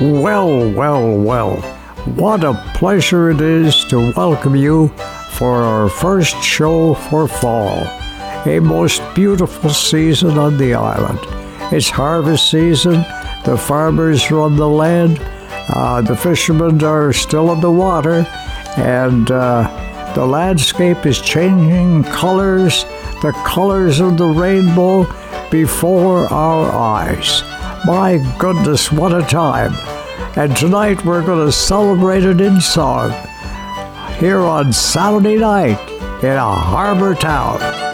Well, well, well. What a pleasure it is to welcome you for our first show for fall. A most beautiful season on the island. It's harvest season, the farmers run the land, uh, the fishermen are still in the water, and uh, the landscape is changing colors, the colors of the rainbow before our eyes. My goodness, what a time! And tonight we're going to celebrate it in song here on Saturday night in a harbor town.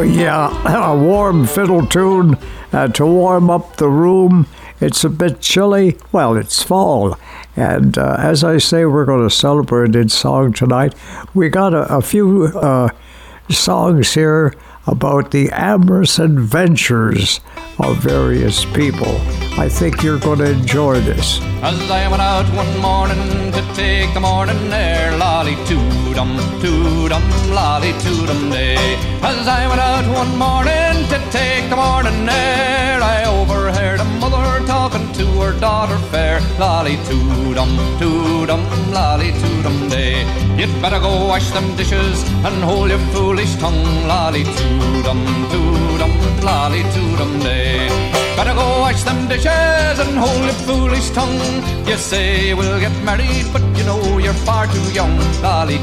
Oh, yeah, a warm fiddle tune uh, to warm up the room. It's a bit chilly. Well, it's fall. And uh, as I say, we're going to celebrate in song tonight. We got a, a few uh, songs here about the amorous adventures of various people. I think you're going to enjoy this. As I went out one morning to take the morning air, lolly toodum, toodum, lolly toodum day. As I went out one morning to take the morning air, I overheard a mother talking to her daughter fair, lolly toodum, toodum, lolly toodum day. You'd better go wash them dishes and hold your foolish tongue, lolly toodum, toodum, lolly toodum day. Better go wash them dishes and hold your foolish tongue. You say we'll get married, but you know you're far too young. Lolly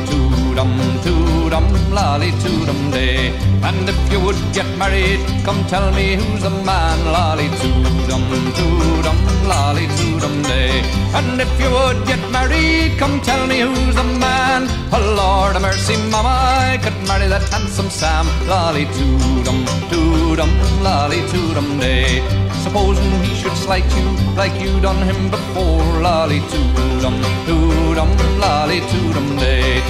toodum, toodum, lolly toodum day. And if you would get married, come tell me who's the man. Lolly toodum, toodum, lolly toodum day. And if you would get married, come tell me who's the man. Oh Lord of mercy, mama, I could marry that handsome Sam. Lolly toodum, toodum, lolly toodum day. Supposing he should slight you like you done him before, lolly toodum, toodum, lolly toodum day.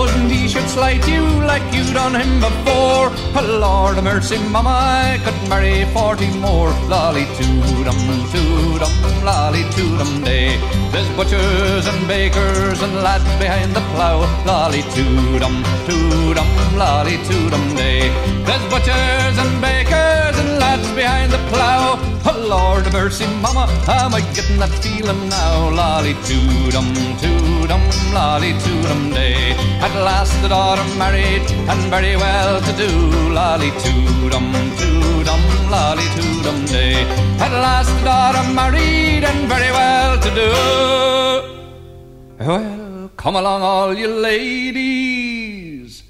Supposing he should slight you like you done him before, oh Lord of mercy, mama, I could marry forty more, lolly toodum, toodum, lolly toodum day. There's butchers and bakers and lads behind the plough, lolly toodum, toodum, lolly toodum day. There's butchers and bakers and lads behind the plough. Oh Lord of mercy, mama, am I getting that feeling now? Lolly toodum, toodum, lolly toodum day. At last the daughter married and very well to do. Lolly toodum, toodum, lolly toodum day. At last the daughter married and very well to do. Well, come along, all you ladies.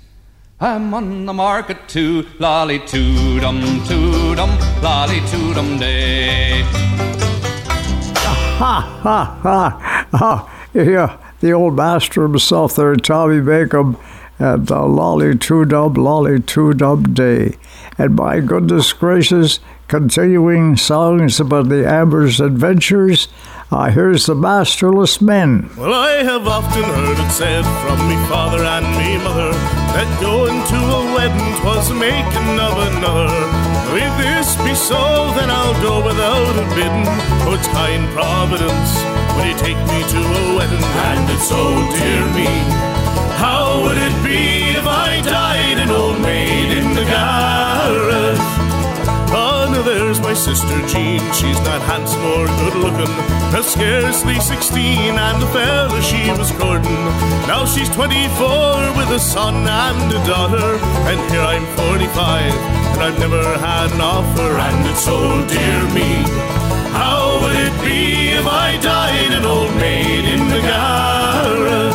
I'm on the market too, lolly toodum, toodum, lolly toodum day. Ha, ha, ha. Oh, yeah, the old master himself there, Tommy Makem, and uh, lolly toodum, lolly toodum day. And my goodness gracious, continuing songs about the Amber's adventures. Uh, here's the Masterless Men. Well, I have often heard it said from me father and me mother that going to a wedding was the making of another. If this be so, then I'll go without a bidding. Oh, it's kind providence when you take me to a wedding, and it's so dear me. How would it be if I died an old maid in the garret? Oh, now there's my sister Jean. She's not handsome or good looking. Now scarcely 16, and the fella she was courting. Now she's 24 with a son and a daughter. And here I'm 45, and I've never had an offer. And it's oh dear me. How would it be if I died an old maid in the garret?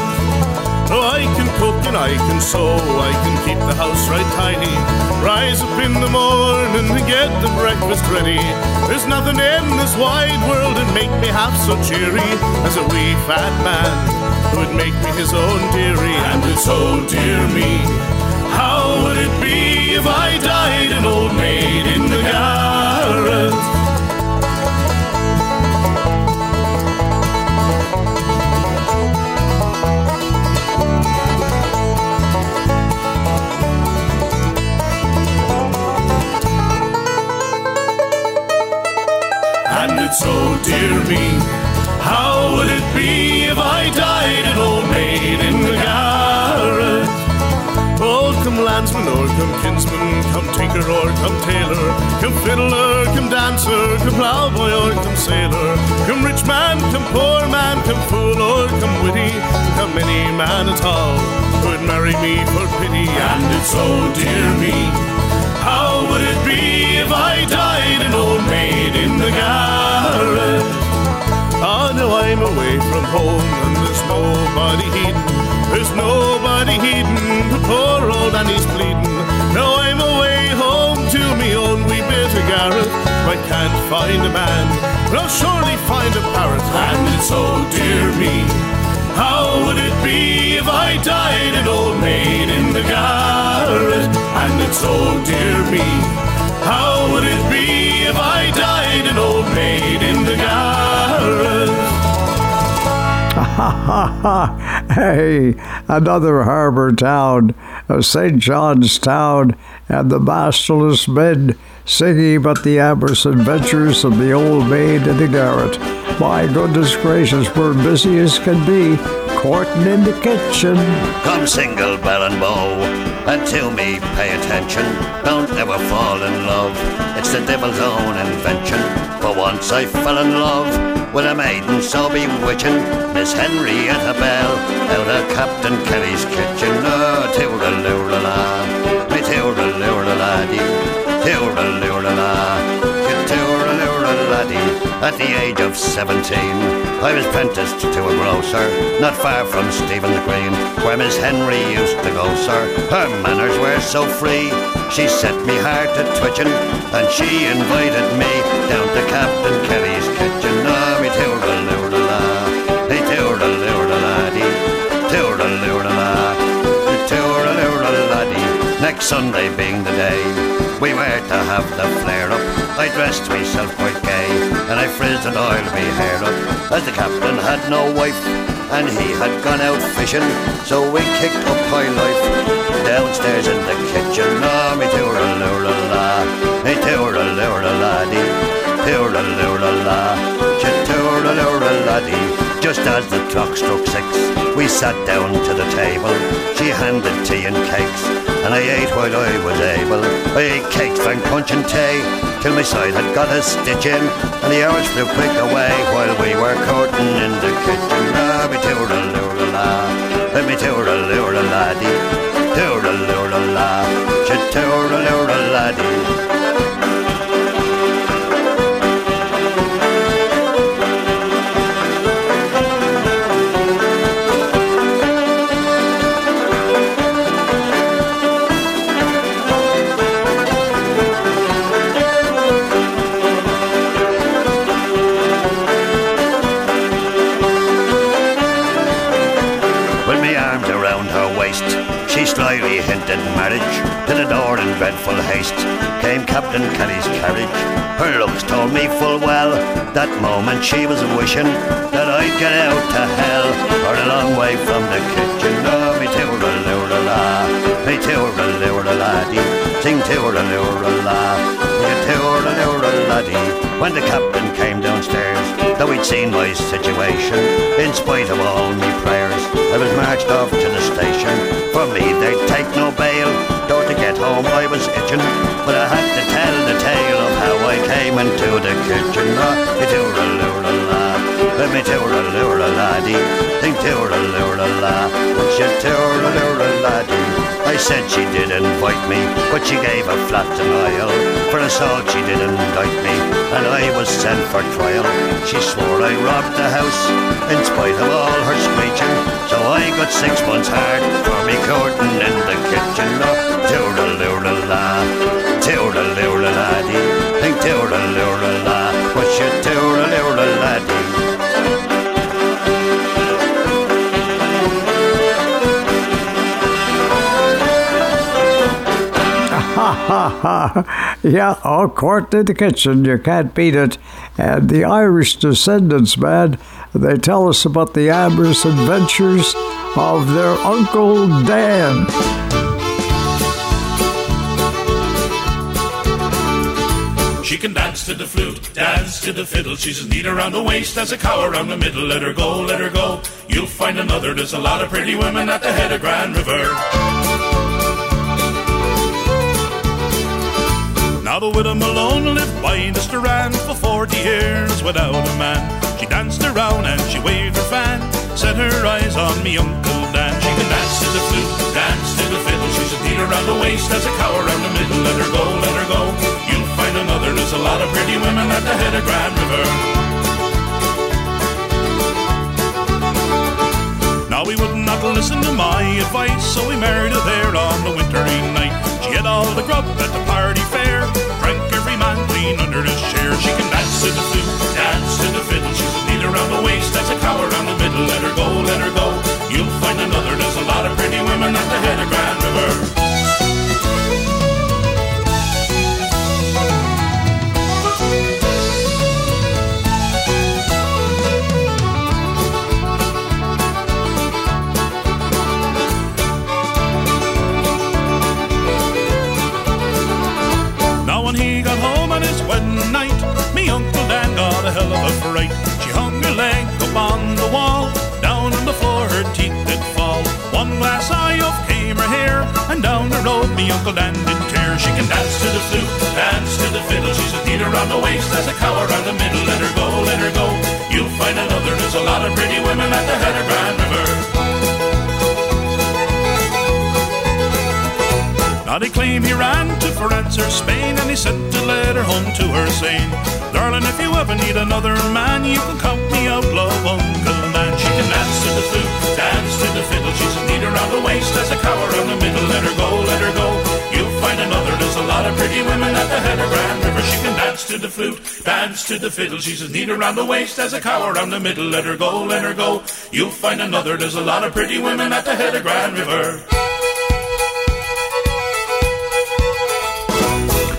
Oh, I can cook and I can sew, I can keep the house right tidy. Rise up in the morning and get the breakfast ready. There's nothing in this wide world that make me half so cheery as a wee fat man who would make me his own dearie. And it's oh dear me, how would it be if I died an old maid in the garret? And it's So dear me, how would it be if I died an old maid in the garret? Old come landsman or come kinsman, come tinker or come tailor, come fiddler, come dancer, come ploughboy or come sailor, come rich man, come poor man, come fool or come witty, come any man at all would marry me for pity, and it's oh dear me, how would it be if I died an old maid in the garret? Oh, now I'm away from home and there's nobody heeding. There's nobody heeding. The poor old Annie's bleeding. Now I'm away garret. I can't find a man, but I'll surely find a parrot. And it's oh dear me, how would it be if I died an old maid in the garret? And it's oh dear me, how would it be if I died an old maid in the garret? Ha ha ha! Hey, another harbour town, uh, of St. John's Town, and the masterless men singing but the amorous adventures of the old maid in the garret. My goodness gracious, we're busy as can be, courting in the kitchen. Come single bell and bow, and to me pay attention. Don't ever fall in love, it's the devil's own invention. For once I fell in love with a maiden so bewitching, Miss Henrietta Bell, out of Captain Kelly's kitchen. Ah, oh, toodle-loo-la-la, me toodle-loo-la-la-dee, toodle-loo-la-la, toodle-loo-la-la-dee. At the age of 17, I was apprenticed to a grocer, not far from Stephen's Green, where Miss Henry used to go, sir. Her manners were so free, she set me heart to twitching, and she invited me down to Captain Kelly's kitchen. Ah, Next Sunday being the day we were to have the flare up, I dressed myself quite gay and I frizzed and oiled my hair up. As the captain had no wife and he had gone out fishing, so we kicked up high life downstairs in the kitchen. Ah, me lura la, me toora lura la dee, toora lura la, la dee. Just as the clock struck six, we sat down to the table. She handed tea and cakes, and I ate while I was able. I ate cakes, and punch and tea, till my side had got a stitch in, and the hours flew quick away while we were courting in the kitchen. Ah, me toora lura la, let me toora lura laddie, toora lura la, toora lura laddie. Hinted marriage. To the door in dreadful haste came Captain Kelly's carriage. Her looks told me full well that moment she was wishing that I'd get out to hell or a long way from the kitchen. Lura laddie, sing la, laddie. When the captain came downstairs, though he'd seen my situation, in spite of all me prayers, I was marched off to the station. For me, they'd take no bail. Though to get home, I was itching, but I had to tell the tale of how I came into the kitchen. Ah, me toora lura la, let me toora lura laddie, think toora lura la, when she toora lura laddie. I said she did invite me, but she gave a flat denial. For assault she did indict me, and I was sent for trial. She swore I robbed the house, in spite of all her screeching, so I got six months hard for me courting in the kitchen. Oh, toodle-oodle-la, toodle-oodle-la-dee, think toodle-oodle-la, what's your toodle-oodle-la-dee? yeah, oh, court in the kitchen, you can't beat it. And the Irish descendants, man, they tell us about the amorous adventures of their Uncle Dan. She can dance to the flute, dance to the fiddle. She's as neat around the waist as a cow around the middle. Let her go, let her go. You'll find another. There's a lot of pretty women at the head of Grand River. Now the widow Malone lived by the Strand for 40 years without a man. She danced around and she waved her fan, set her eyes on me Uncle Dan. She can dance to the flute, dance to the fiddle. She's a neat around the waist as a cow around the middle. Let her go, let her go. You'll find another. There's a lot of pretty women at the head of Grand River. Now we would not listen to my advice, so we married her there on the wintry night. She had all the grub at the party fair, under his chair. She can dance to the flute, dance to the fiddle. She's a neat around the waist, as a cow around the middle. Let her go, let her go. You'll find another. There's a lot of pretty women at the head of Grand River. Around the waist, as a cow around the middle. Let her go, let her go. You'll find another. There's a lot of pretty women at the head of Grand River. Now they claim he ran to France or Spain and he sent a letter home to her saying, Darling, if you ever need another man, you can count me out, love Uncle can dance to the flute, dance to the fiddle. She's a neat around the waist as a cow around the middle. Let her go, let her go. You'll find another. There's a lot of pretty women at the head of Grand River. She can dance to the flute, dance to the fiddle. She's as neat around the waist as a cow around the middle. Let her go, let her go. You'll find another. There's a lot of pretty women at the head of Grand River.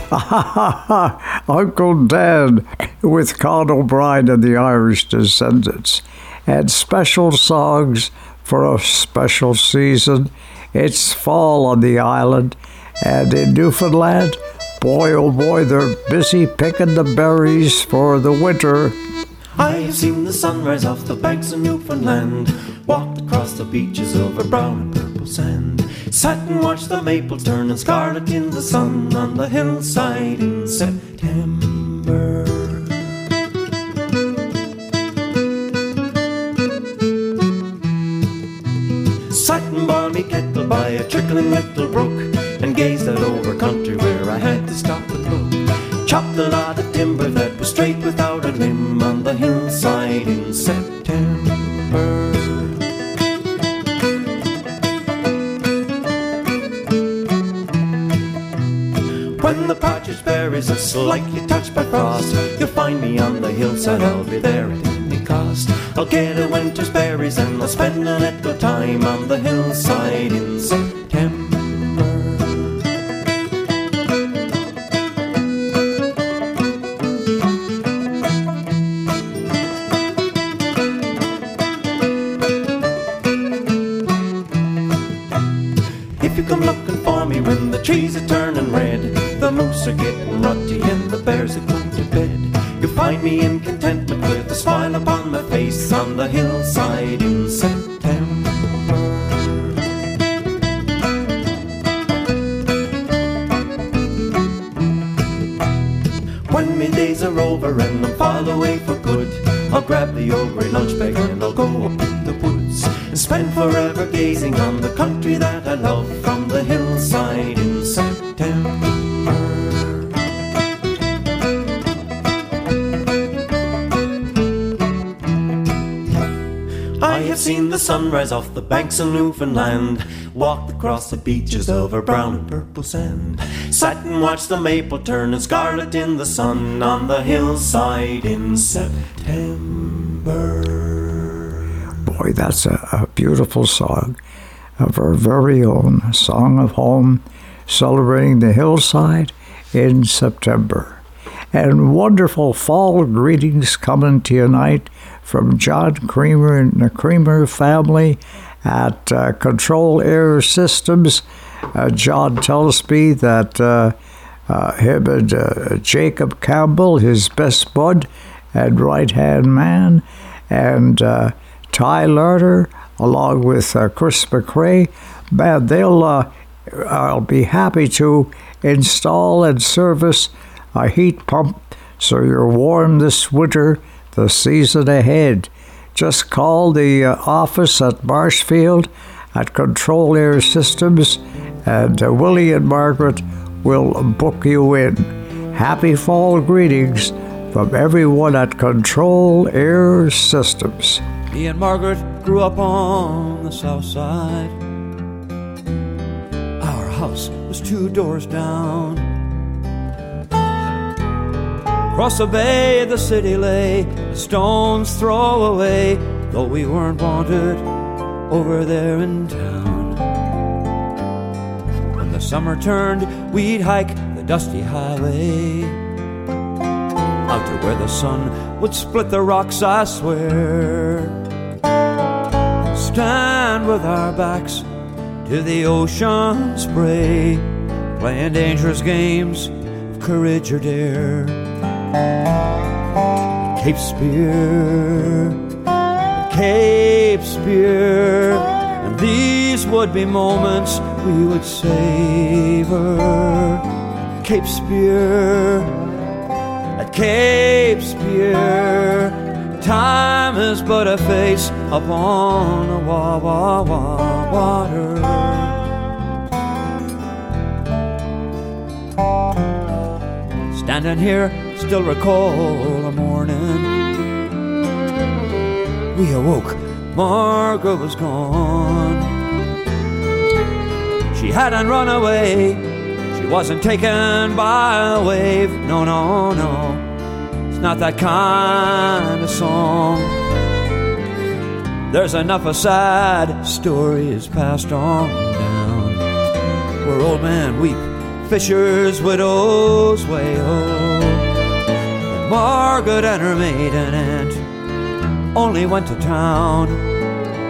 Uncle Dan with Con O'Brien and the Irish Descendants. And special songs for a special season. It's fall on the island, and in Newfoundland, boy oh boy, they're busy picking the berries for the winter. I have seen the sunrise off the banks of Newfoundland, walked across the beaches over brown and purple sand, sat and watched the maples turning scarlet in the sun on the hillside in September. Me kettle by a trickling little brook, and gazed out over country where I had to stop and look. Chopped a lot of timber that was straight without a limb on the hillside in September. When the partridge berries are slightly touched by frost, you'll find me on the hillside, I'll be there cost. I'll get a winter's berries and I'll spend a little time on the hillside in September. If you come looking for me when the trees are turning red, the moose are getting rutty and the bears are the hillside sunrise off the banks of Newfoundland. Walked across the beaches over brown and purple sand. Sat and watched the maple turn and scarlet in the sun on the hillside in September. Boy, that's a, a beautiful song of our very own Song of Home, celebrating the hillside in September. And wonderful fall greetings coming to you tonight from John Creamer and the Creamer family at uh, Control Air Systems. Uh, John tells me that uh, uh him and uh, Jacob Campbell, his best bud and right hand man, and Ty Lerner, along with Chris McRae, man, they'll I'll be happy to install and service a heat pump so you're warm this winter, the season ahead. Just call the uh, office at Marshfield at Control Air Systems, and uh, Willie and Margaret will book you in. Happy fall greetings from everyone at Control Air Systems. Me and Margaret grew up on the south side. Our house was two doors down. Across the bay, the city lay, a stone's throw away, though we weren't wanted over there in town. When the summer turned, we'd hike the dusty highway out to where the sun would split the rocks, I swear. Stand with our backs to the ocean spray, playing dangerous games of courage or dare. Cape Spear, Cape Spear, and these would be moments we would savor. Cape Spear, at Cape Spear, time is but a face upon the wa wa wa water. Standing here still recall a morning. We awoke, Margaret was gone. She hadn't run away, she wasn't taken by a wave. No, no, no, it's not that kind of song. There's enough of sad stories passed on down where old men weep, fishers, widows wail. Margaret and her maiden aunt only went to town.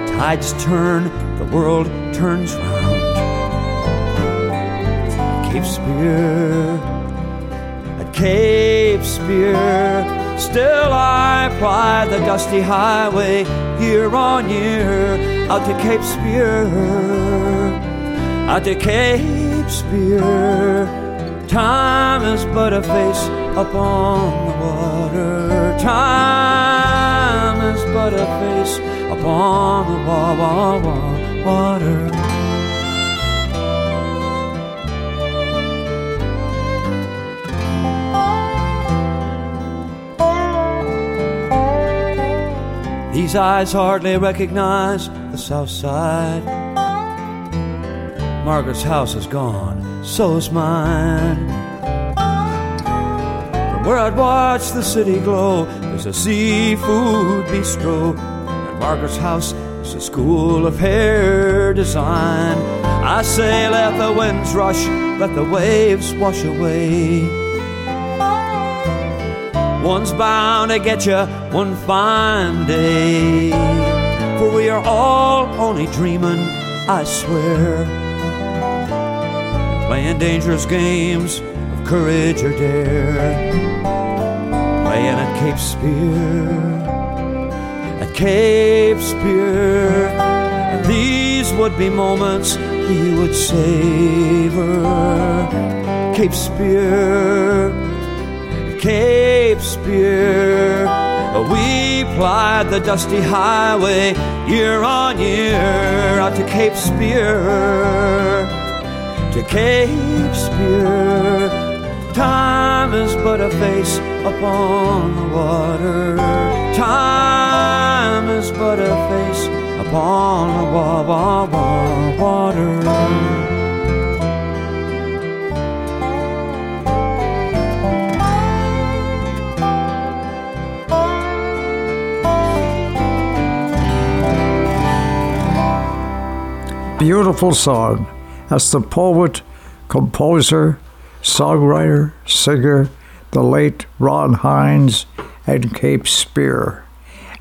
Tides turn, the world turns round. Cape Spear, at Cape Spear, still I ply the dusty highway year on year out to Cape Spear, out to Cape Spear. Time is but a face upon water. Time is but a face upon the wa wa wa water. These eyes hardly recognize the south side. Margaret's house is gone so's mine. Where I'd watch the city glow, there's a seafood bistro, and Margaret's house is a school of hair design. I say, let the winds rush, let the waves wash away. One's bound to get you one fine day. For we are all only dreaming, I swear playing dangerous games courage or dare, playing at Cape Spear, at Cape Spear, and these would be moments we would savor. Cape Spear, Cape Spear. We plied the dusty highway year on year out to Cape Spear to Cape Spear. But a face upon the water. Time is but a face upon upon the wa wa wa water. Beautiful song. That's the poet, composer, songwriter, singer, the late Ron Hynes, and Cape Spear.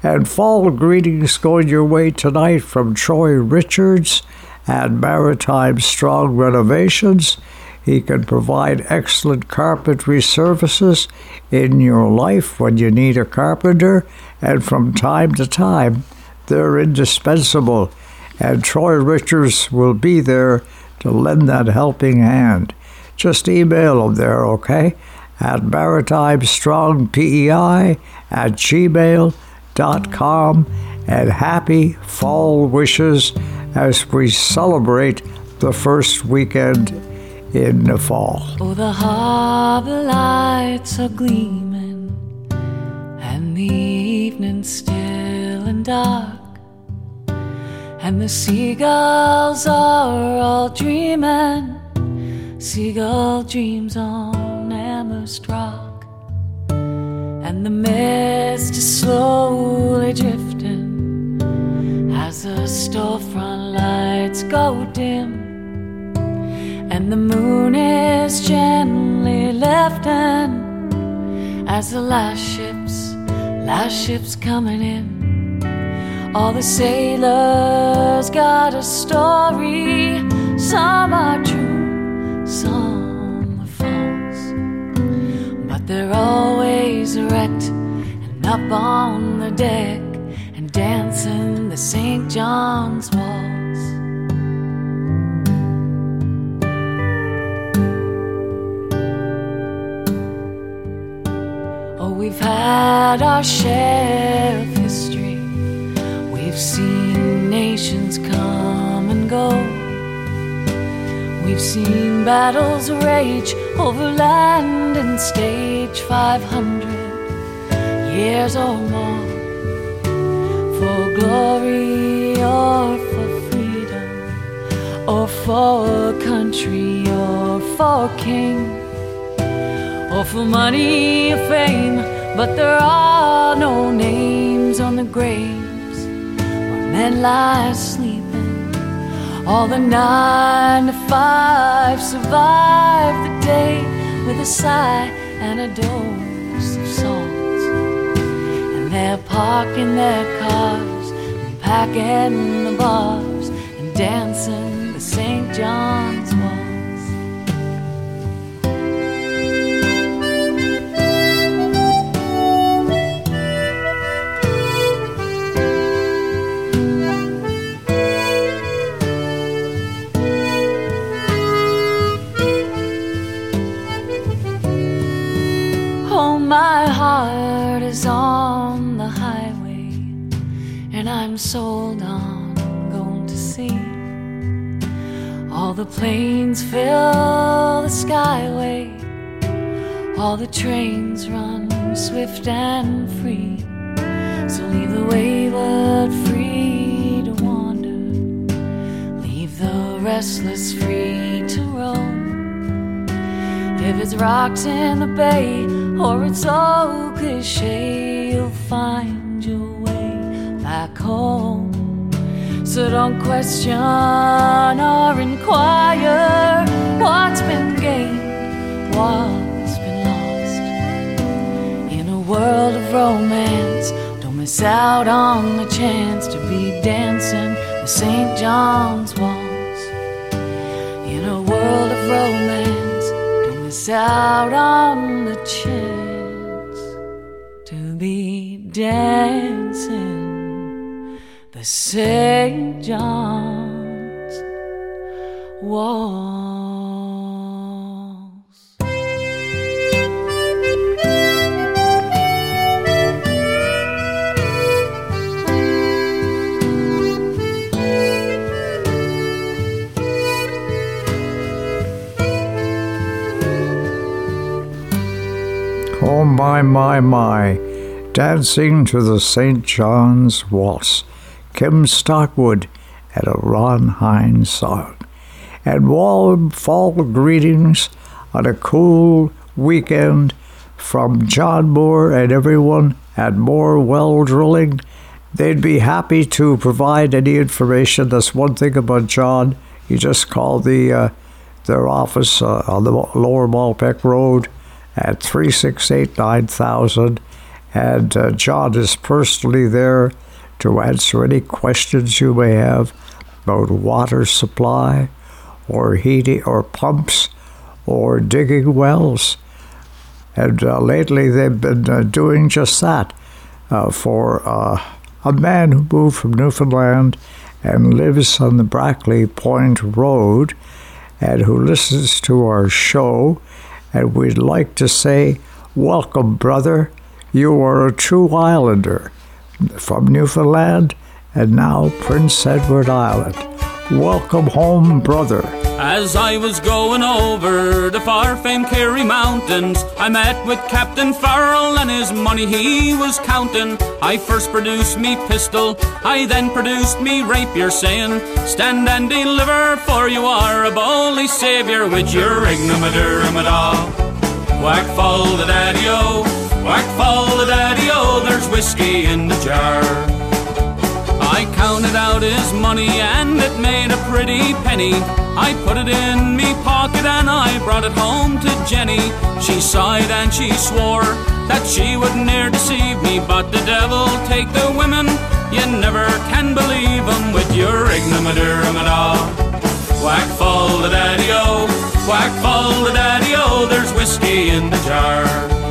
And fall greetings going your way tonight from Troy Richards and Maritime Strong Renovations. He can provide excellent carpentry services in your life when you need a carpenter, and from time to time, they're indispensable and Troy Richards will be there to lend that helping hand. Just email him there, okay? At maritimestrongpei at gmail.com and happy fall wishes as we celebrate the first weekend in the fall. Oh, the harbor lights are gleaming and the evening still and dark and the seagulls are all dreaming, seagull dreams on Rock. And the mist is slowly drifting as the storefront lights go dim. And the moon is gently lifting as the last ships, last ships coming in. All the sailors got a story. Some are true, some they're always wrecked and up on the deck and dancing the St. John's waltz. Oh, we've had our share of history. We've seen nations come and go. We've seen battles rage over land and stage 500 years or more. For glory or for freedom, or for country or for king, or for money or fame. But there are no names on the graves where men lie sleeping. All the nine to five survive the day with a sigh and a dose of salt. And they're parking their cars and packing the bars and dancing the St. John's waltz. I'm sold on going to sea. All the planes fill the skyway, all the trains run swift and free. So leave the wayward free to wander, leave the restless free to roam. If it's rocks in the bay or it's all cliche, you'll find your back home. So don't question or inquire what's been gained, what's been lost. In a world of romance, don't miss out on the chance to be dancing the St. John's waltz. In a world of romance, don't miss out on the chance to be dancing St. John's waltz. Oh, my, my, my. Dancing to the St. John's Waltz. Kim Stockwood, and a Ron Hynes song. And warm fall greetings on a cool weekend from John Moore and everyone at Moore Well Drilling. They'd be happy to provide any information. That's one thing about John. You just call the uh, their office uh, on the Lower Malpeque Road at 368 9000. And uh, John is personally there to answer any questions you may have about water supply or heating or pumps or digging wells. And uh, lately they've been uh, doing just that uh, for uh, a man who moved from Newfoundland and lives on the Brackley Point Road and who listens to our show. And we'd like to say, Welcome, brother. You are a true Islander from Newfoundland and now Prince Edward Island. Welcome home, brother. As I was going over the far famed Kerry Mountains, I met with Captain Farrell and his money he was counting. I first produced me pistol, I then produced me rapier, saying, Stand and deliver, for you are a bully saviour with your ignomadaramada. Whack fall the daddy-o, whack fall the daddy-o, there's whiskey in the jar. I counted out his money and it made a pretty penny. I put it in me pocket and I brought it home to Jenny. She sighed and she swore that she would ne'er deceive me, but the devil take the women. You never can believe 'em with your ignomadaramada. Whack fall the daddy-o, whack fall the daddy-o, there's whiskey in the jar.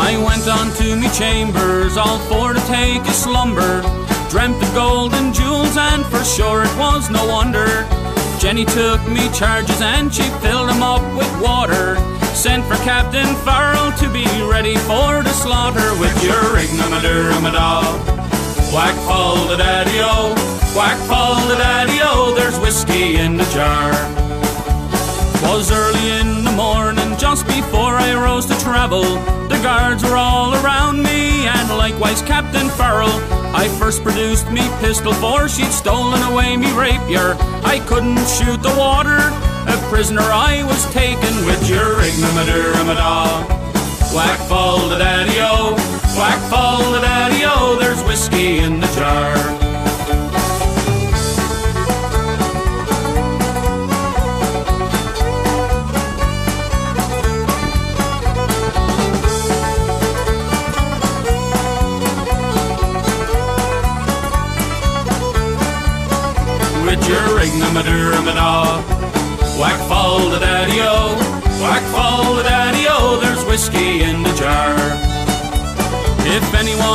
I went on to me chambers, all for to take a slumber. Dreamt of gold and jewels, and for sure it was no wonder. Jenny took me charges and she filled them up with water. Sent for Captain Farrell to be ready for the slaughter with your ignomadaramada. Whack fall the daddy-o, whack fall the daddy-o, there's whiskey in the jar. Was early in the morning, just before I rose to travel. The guards were all around me, and likewise Captain Farrell. I first produced me pistol, for she'd stolen away me rapier. I couldn't shoot the water, a prisoner I was taken with your ignomadaramada. Whack fall the daddy-o, whack fall the daddy-o, there's whiskey in the jar.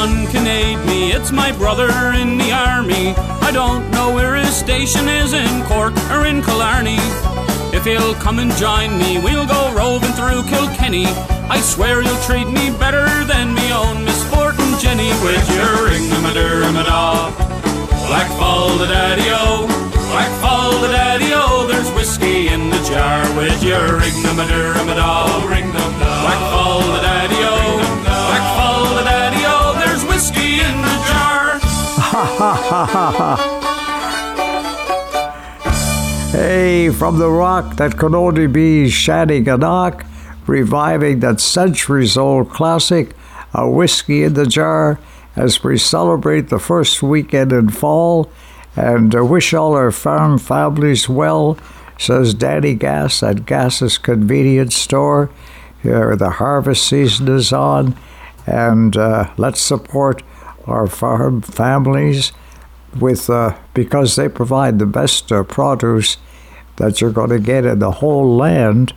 Anyone can aid me, it's my brother in the army. I don't know where his station is in Cork or in Killarney. If he'll come and join me, we'll go roving through Kilkenny. I swear you'll treat me better than me own misfortune Jenny with your ignomadaramada. Black fall the daddy-o, black fall the daddy-o, there's whiskey in the jar with your ignomadaramada. Black fall the daddy-o, Hey, from the rock that could only be Shanneyganock, reviving that centuries old classic, A Whiskey in the Jar, as we celebrate the first weekend in fall and uh, wish all our farm families well, says Danny Gas at Gas's Convenience Store. Here, the harvest season is on, and uh, let's support our farm families with uh, because they provide the best uh, produce that you're going to get in the whole land,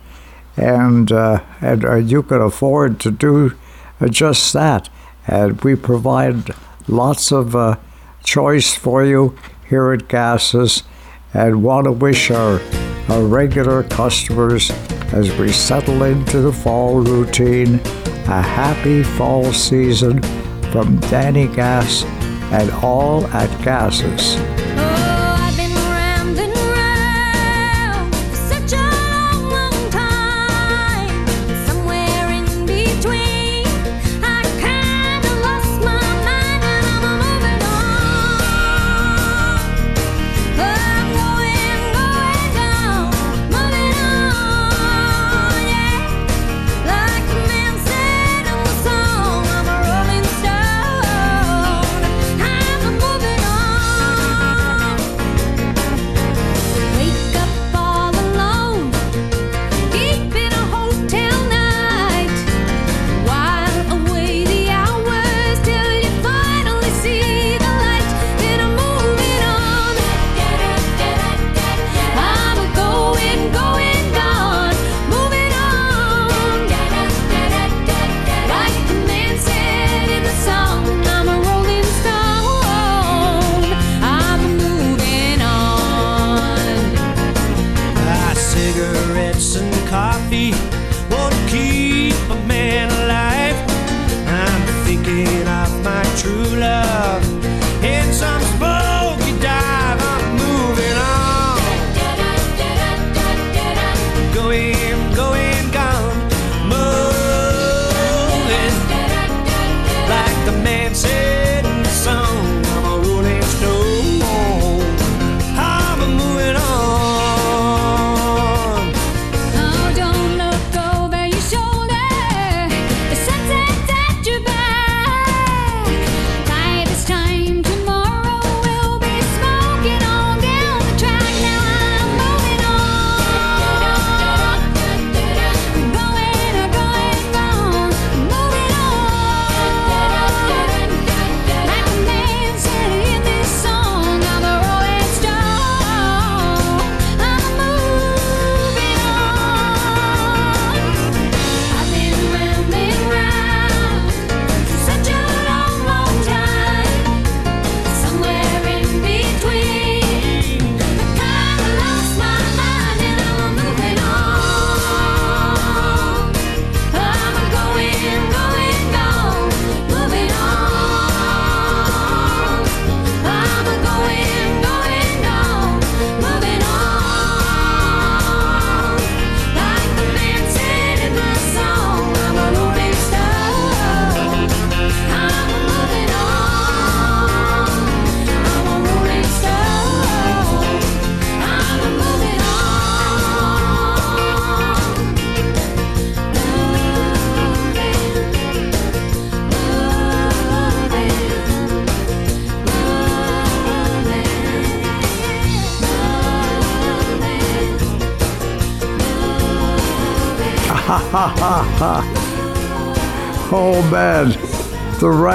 and uh, and uh, you can afford to do uh, just that. And we provide lots of uh, choice for you here at Gases, and want to wish our our regular customers as we settle into the fall routine a happy fall season from Danny Gas and all at Gases.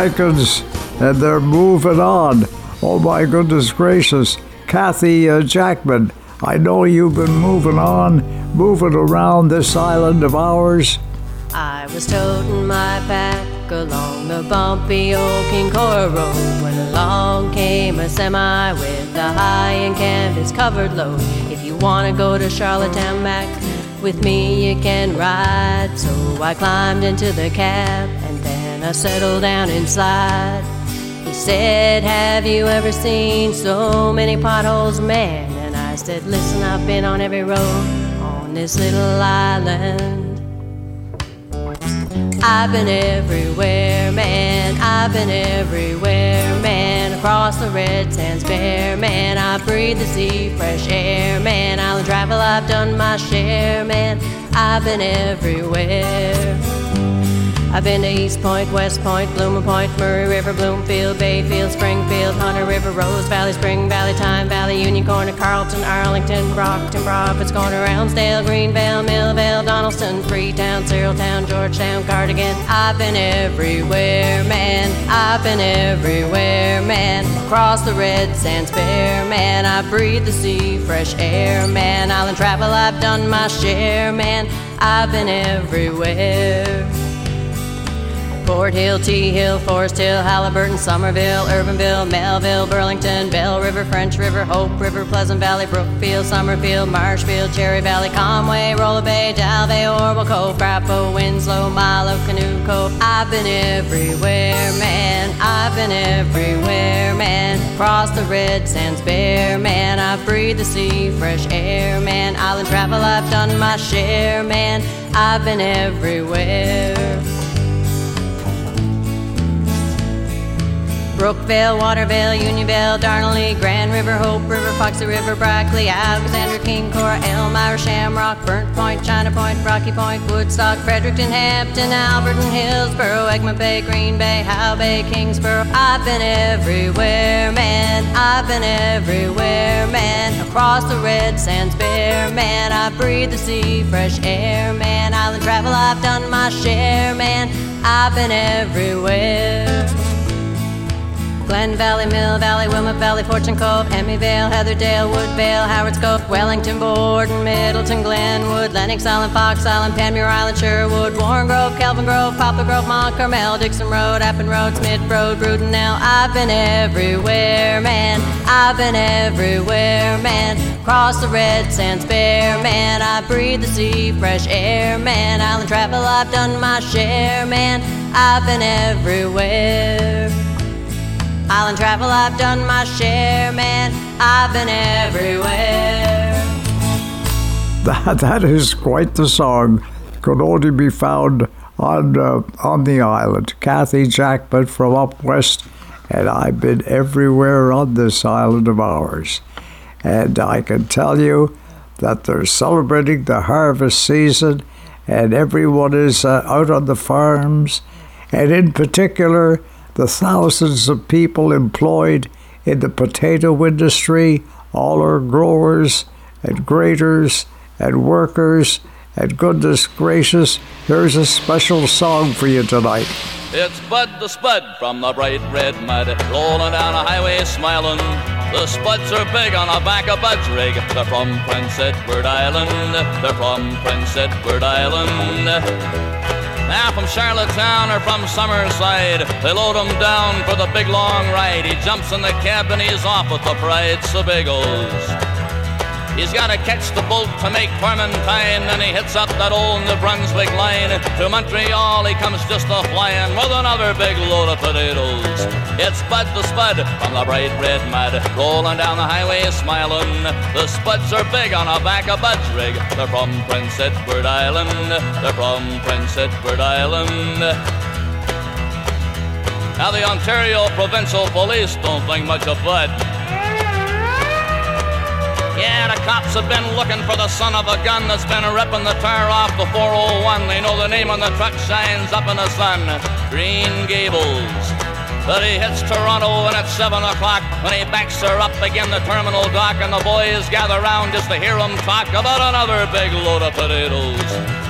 Rankins, and they're moving on. Oh my goodness gracious. Kathy uh, Jackman, I know you've been moving on, moving around this island of ours. I was toting my pack along the bumpy old Kinkora Road when along came a semi with a high and canvas covered load. If you wanna go to Charlottetown Mac with me, you can ride. So I climbed into the cab I settled down inside. He said, Have you ever seen so many potholes, man? And I said, Listen, I've been on every road on this little island. I've been everywhere, man. I've been everywhere, man. Across the red sands bare, man. I breathe the sea, fresh air, man. Island travel, I've done my share, man. I've been everywhere. I've been to East Point, West Point, Blooming Point, Murray River, Bloomfield, Bayfield, Springfield, Hunter River, Rose Valley, Spring Valley, Tyne Valley, Union Corner, Carlton, Arlington, Brockton, Prophets Corner, Elmsdale, Greenvale, Millvale, Donaldson, Freetown, Cyriltown, Georgetown, Cardigan. I've been everywhere, man. I've been everywhere, man. Across the red sands bare, man. I breathe the sea, fresh air, man. Island travel, I've done my share, man. I've been everywhere. Fort Hill, Tea Hill, Forest Hill, Halliburton, Somerville, Urbanville, Melville, Burlington, Belle River, French River, Hope River, Pleasant Valley, Brookfield, Summerfield, Marshfield, Cherry Valley, Conway, Rollo Bay, Dalvay, Orwell Cove, Frappo, Winslow, Milo, Canoe Cove. I've been everywhere, man. I've been everywhere, man. Across the red sands bare, man. I've breathed the sea, fresh air, man. Island travel, I've done my share, man. I've been everywhere. Brookvale, Watervale, Unionvale, Darnley, Grand River, Hope River, Foxy River, Brackley, Alexander, Kinkora, Elmira, Shamrock, Burnt Point, China Point, Rocky Point, Woodstock, Fredericton, Hampton, Alberton, Hillsborough, Egmont Bay, Green Bay, Howe Bay, Kingsborough. I've been everywhere, man. I've been everywhere, man. Across the red sands bare, man. I breathe the sea, fresh air, man. Island travel, I've done my share, man. I've been everywhere. Glen Valley, Mill Valley, Wilmot Valley, Fortune Cove, Emyvale, Heatherdale, Woodvale, Howard's Cove, Wellington, Borden, Middleton, Glenwood, Lennox Island, Fox Island, Panmure Island, Sherwood, Warren Grove, Kelvin Grove, Poplar Grove, Mont Carmel, Dixon Road, Appin Road, Smith Road, Brudenell. I've been everywhere, man. I've been everywhere, man. Across the red sands bare, man. I breathe the sea, fresh air, man. Island travel, I've done my share, man. I've been everywhere. Island travel, I've done my share, man. I've been everywhere. That, that is quite the song. Could only be found on uh, on the island. Kathy Jackman from up west, and I've been everywhere on this island of ours. And I can tell you that they're celebrating the harvest season, and everyone is uh, out on the farms, and in particular, the thousands of people employed in the potato industry, all our growers and graders and workers, and goodness gracious, here's a special song for you tonight. It's Bud the Spud from the bright red mud, rolling down a highway smiling. The Spuds are big on the back of Bud's rig. They're from Prince Edward Island. They're from Prince Edward Island. Now from Charlottetown or from Summerside, they load him down for the big long ride. He jumps in the cab and he's off with the pride Sebagos. He's got to catch the bolt to make Clementine, and he hits up that old New Brunswick line. To Montreal, he comes just a flying with another big load of potatoes. It's Bud the Spud from the bright red mud, rolling down the highway smiling. The Spuds are big on the back of Bud's rig. They're from Prince Edward Island. They're from Prince Edward Island. Now the Ontario Provincial Police don't think much of Bud. Yeah, the cops have been looking for the son of a gun that's been ripping the tire off the 401. They know the name on the truck shines up in the sun. Green Gables. But he hits Toronto and at 7 o'clock when he backs her up again the terminal dock and the boys gather round just to hear him talk about another big load of potatoes.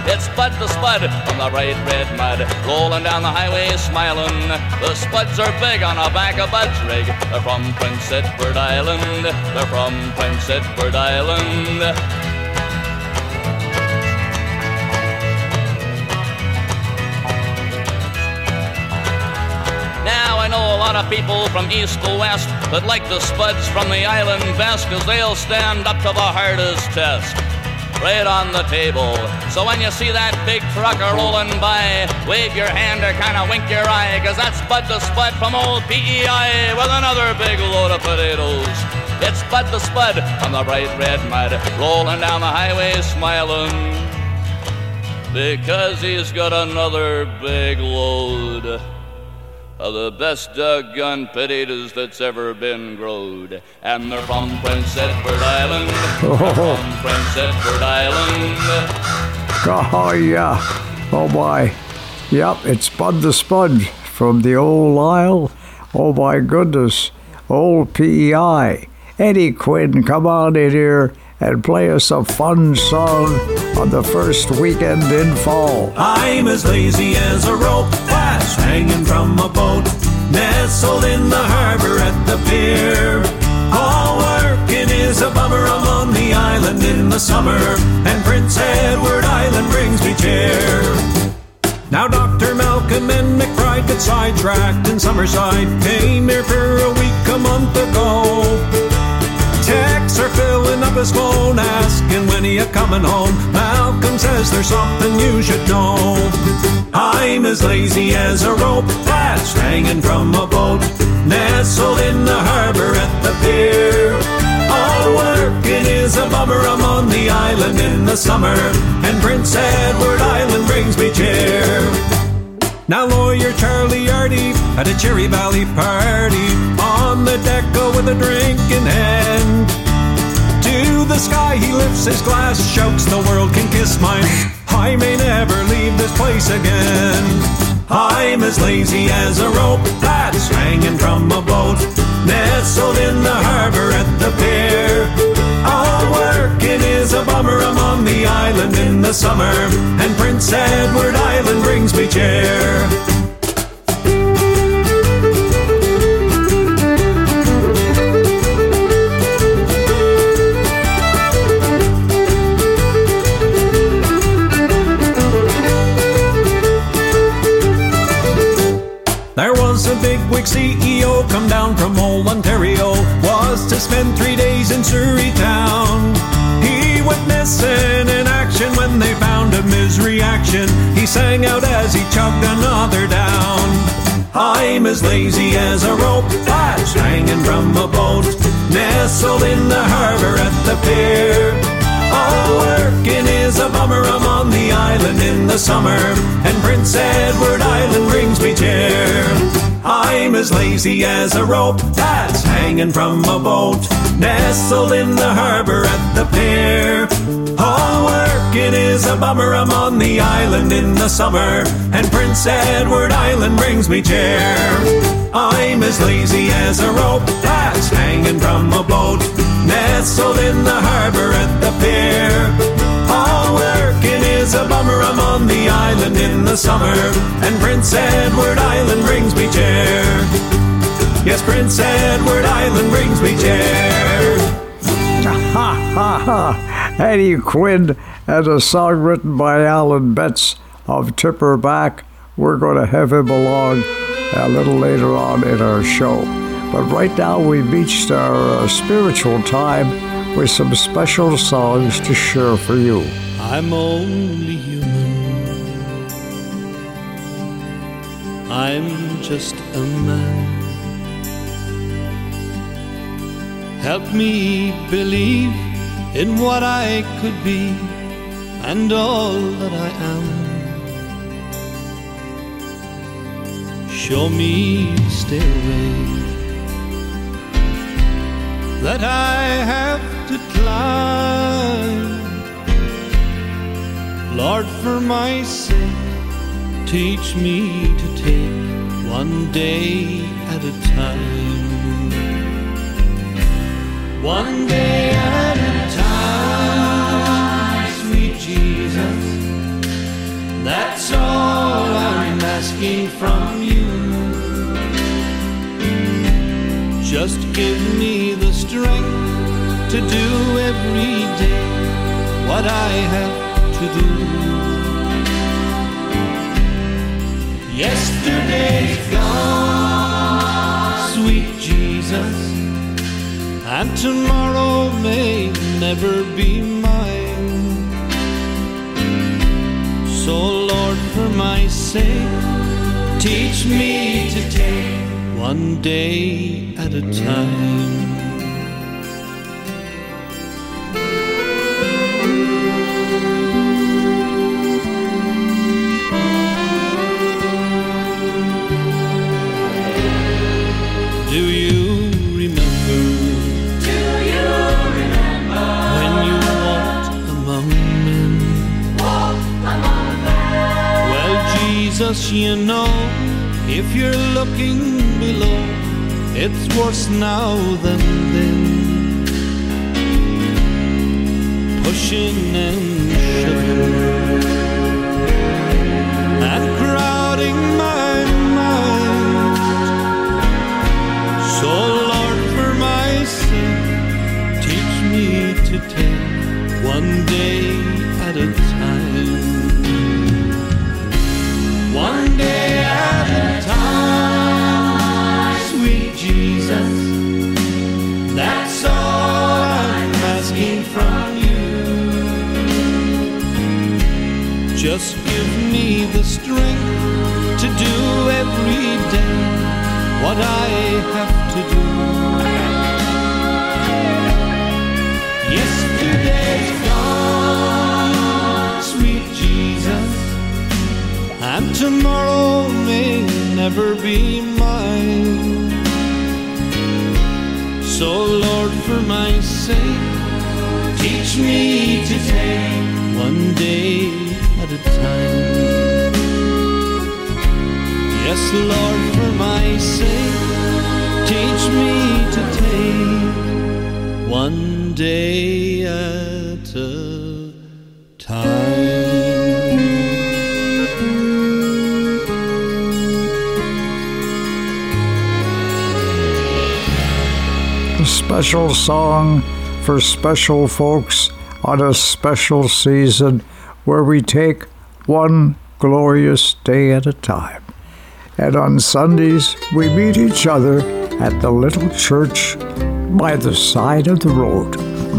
It's Bud the Spud from the bright red mud, rolling down the highway smiling. The Spuds are big on the back of Bud's rig. They're from Prince Edward Island. They're from Prince Edward Island. Know a lot of people from east to west that like the spuds from the island best cause they'll stand up to the hardest test. Right on the table. So when you see that big trucker rolling by, wave your hand or kinda wink your eye, cause that's Bud the Spud from old PEI with another big load of potatoes. It's Bud the Spud on the bright red mud, rolling down the highway smiling. Because he's got another big load of the best doggone potatoes that's ever been growed. And they're from Prince Edward Island. They're from Prince Edward Island. Oh, yeah. Oh, my. Yep, it's Bud the Spud from the old Isle. Oh, my goodness. Old PEI. Eddie Quinn, come on in here and play us a fun song on the first weekend in fall. I'm as lazy as a rope that's hanging from a boat, nestled in the harbor at the pier. All working is a bummer. I'm on the island in the summer, and Prince Edward Island brings me cheer. Now Dr. Malcolm and McBride got sidetracked in Summerside. Came here for a week a month ago. Texts are filling up his phone, asking when he coming home. Malcolm says there's something you should know. I'm as lazy as a rope that's hanging from a boat, nestled in the harbor at the pier. All working is a bummer. I'm on the island in the summer, and Prince Edward Island brings me cheer. Now lawyer Charlie Artie at a Cherry Valley party on the deck with a drink in hand. To the sky he lifts his glass, shouts the world can kiss mine. I may never leave this place again. I'm as lazy as a rope that's hanging from a boat, nestled in the harbor at the pier. All working is a bummer. I'm on the island in the summer, and Prince Edward Island brings me cheer. Ontario, was to spend three days in Surrey town. He went missing in action when they found him his reaction. He sang out as he chugged another down. I'm as lazy as a rope that's hanging from a boat, nestled in the harbor at the pier. All working is a bummer. I'm on the island in the summer, and Prince Edward Island brings me cheer. I'm as lazy as a rope that's hanging from a boat, nestled in the harbor at the pier. All working is a bummer. I'm on the island in the summer, and Prince Edward Island brings me cheer. I'm as lazy as a rope that's hanging from a boat, nestled in the harbor at the pier. Is a bummer. I'm on the island in the summer, and Prince Edward Island brings me cheer. Yes, Prince Edward Island brings me cheer. Ha ha ha! Eddie Quinn and a song written by Alan Betts of Tipperback. We're going to have him along a little later on in our show. But right now we've reached our uh, spiritual time with some special songs to share for you. I'm only human. I'm just a man. Help me believe in what I could be and all that I am. Show me the stairway that I have to climb. Lord, for my sake, teach me to take one day at a time. One day at a time, sweet Jesus. That's all I'm asking from you. Just give me the strength to do every day what I have to do. Yesterday's gone, sweet Jesus, and tomorrow may never be mine. So, Lord, for my sake, teach me to take one day at a time. You know, if you're looking below, it's worse now than for special folks on a special season where we take one glorious day at a time. And on Sundays, we meet each other at the little church by the side of the road.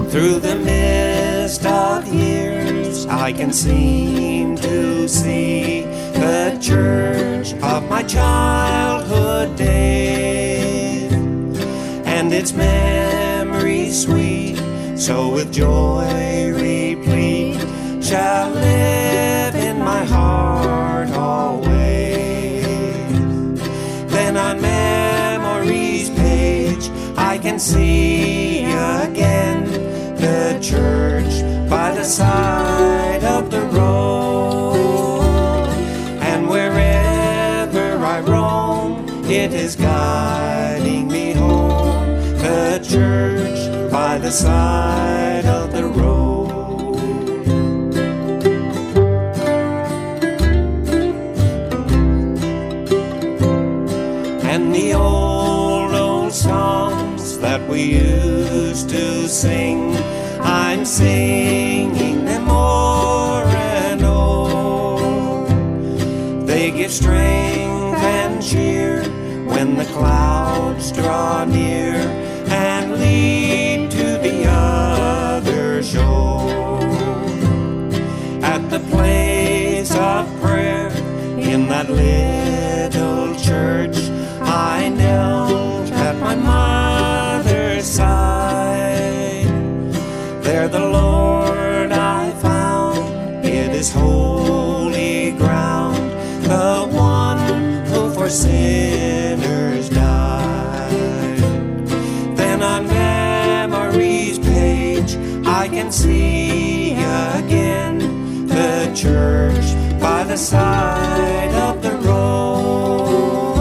Through the mist of years, I can seem to see the church of my childhood days and its memories sweet. So with joy replete shall live in my heart always. Then on memory's page I can see again the church by the side of the side of the road. and the old, old songs that we used to sing. I'm singing them more and more. They give strength and cheer when the clouds the side of the road.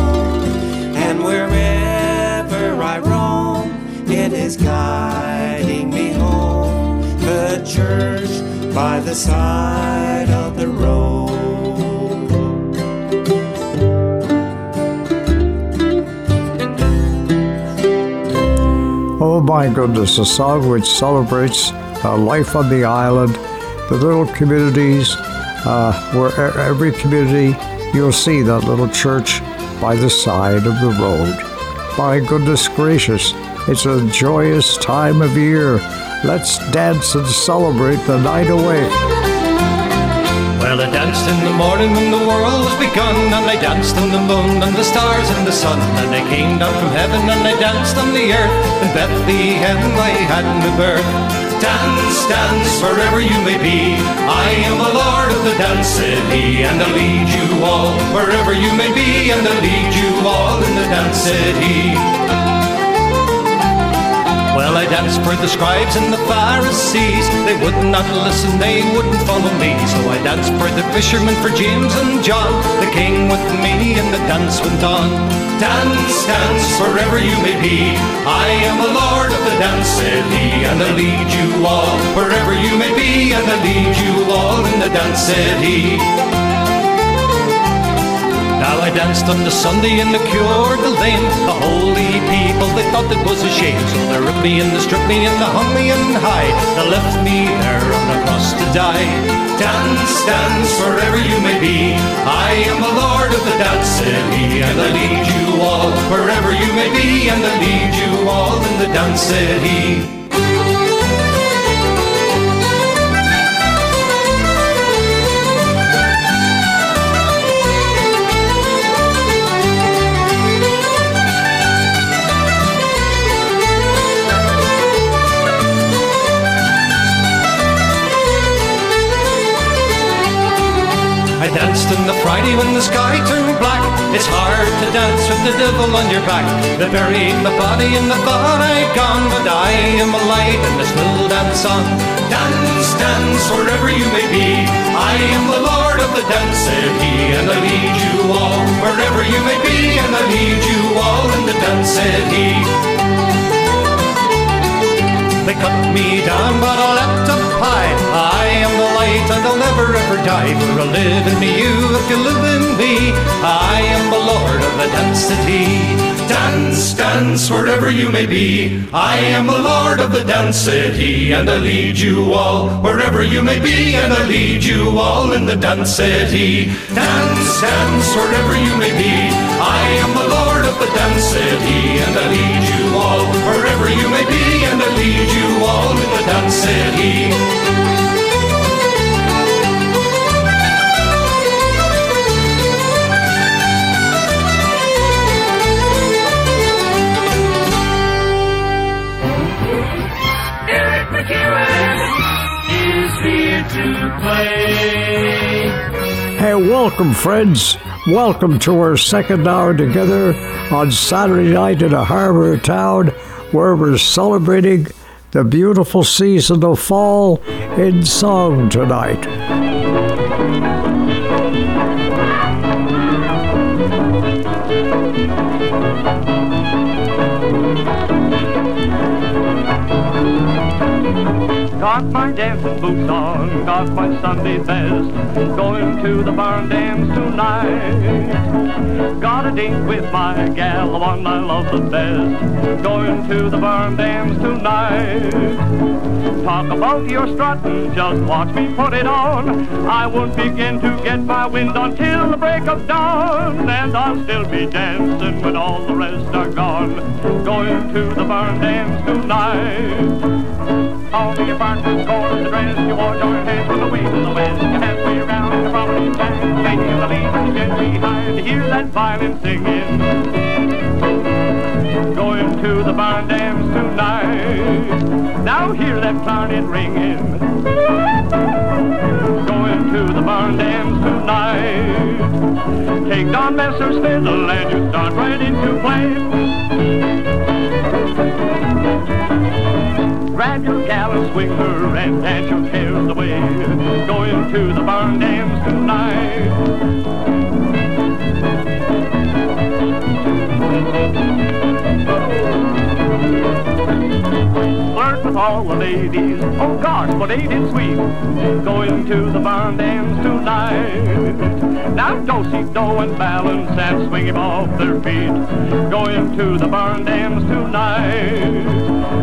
And wherever I roam, it is guiding me home. The church by the side of the road. Oh my goodness, a song which celebrates uh, life on the island, the little communities, uh, where every community you'll see that little church by the side of the road. My goodness gracious, it's a joyous time of year. Let's dance and celebrate the night away. Well, I danced in the morning when the world was begun, and I danced on the moon and the stars and the sun, and I came down from heaven and I danced on the earth. In Bethlehem I had my birth. Dance, dance, wherever you may be. I am the Lord of the dance city, and I'll lead you all wherever you may be, and I'll lead you all in the dance city. Well, I danced for the scribes and the Pharisees. They would not listen, they wouldn't follow me. So I danced for the fishermen, for James and John. The king with me, and the dance went on. Dance, dance, wherever you may be. I am the Lord of the dance city, and I lead you all wherever you may be, and I lead you all in the dance city. Now I danced on the Sunday in the cured the lame. The holy people, they thought it was a shame. So they ripped me and they stripped me and they hung me in high. They left me there on the cross to die. Dance, dance, wherever you may be. I am the Lord of the dance city, and I lead you all wherever you may be, and I lead you all in the dance city. I danced on the Friday when the sky turned black. It's hard to dance with the devil on your back. They buried my body in the thought I'd gone, but I am alive and I still dance on. Dance, dance, wherever you may be. I am the Lord of the dance city, and I lead you all wherever you may be, and I lead you all in the dance city. They cut me down, but I leapt up high. I am the light, and I'll never ever die. For I live in me, you, if you live in me. I am the Lord of the dance city. Dance, dance, wherever you may be. I am the Lord of the dance city, and I lead you all wherever you may be, and I lead you all in the dance city. Dance, dance, wherever you may be. I am the up and said he, and I lead you all, wherever you may be, and I lead you all in the dance, said he. Hey, welcome, friends. Welcome to our second hour together on Saturday night in a harbor town where we're celebrating the beautiful season of fall in song tonight. Got my dancing boots on, got my Sunday best, going to the barn dance tonight. Got a date with my gal, the one I love the best, going to the barn dance tonight. Talk about your strutting, just watch me put it on. I won't begin to get my wind until the break of dawn, and I'll still be dancing when all the rest are gone, going to the barn dance tonight. All the apartments, chorus, the dress, you wore your hands from the way to the west. Your halfway around the property stand, making the lead and get behind to hear that violin singing. Going to the barn dance tonight. Now hear that clarinet ringing. Going to the barn dance tonight. Take Don Messer's fiddle and you start right into play. Grab your gal and swing her and dance your cares away. Going to the barn dance tonight. Flirt with all the ladies. Oh gosh, but ain't it sweet? Going to the barn dance tonight. Now do-si-do and balance and swing him off their feet. Going to the barn dance tonight.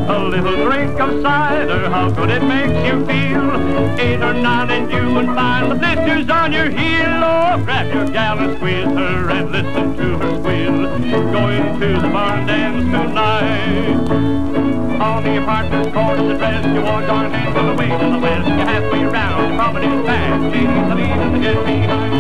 A little drink of cider, how good it makes you feel. Eight or nine and you will find the blisters on your heel. Oh, grab your gal and squeeze her and listen to her squeal. Going to the barn dance tonight. On the apartment chorus address, you wore your hands from the way to the west. You're halfway around, your property's fast. Ladies, the lead and the get behind.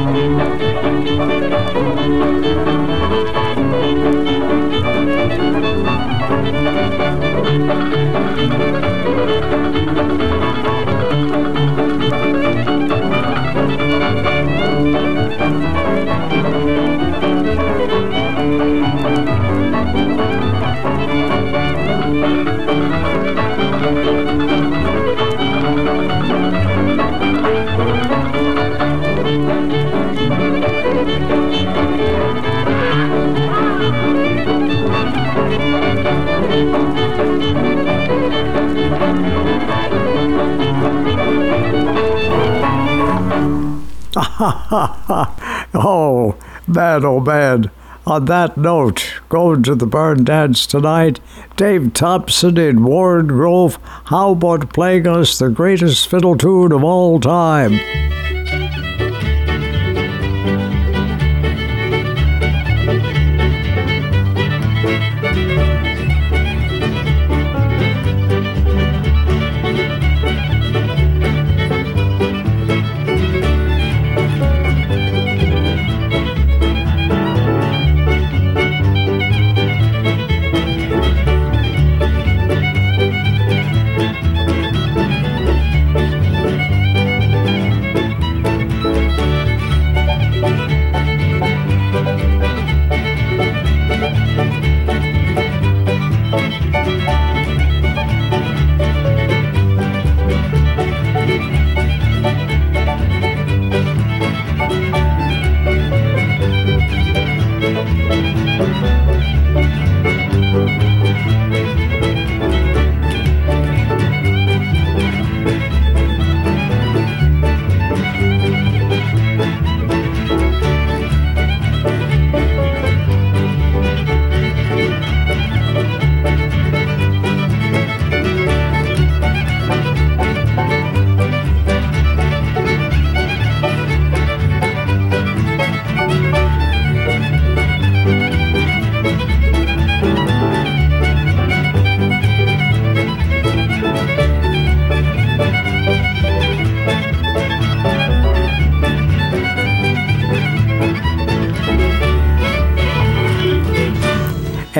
oh, man, oh man. On that note, going to the barn dance tonight, Dave Thompson in Warren Grove. How about playing us the greatest fiddle tune of all time?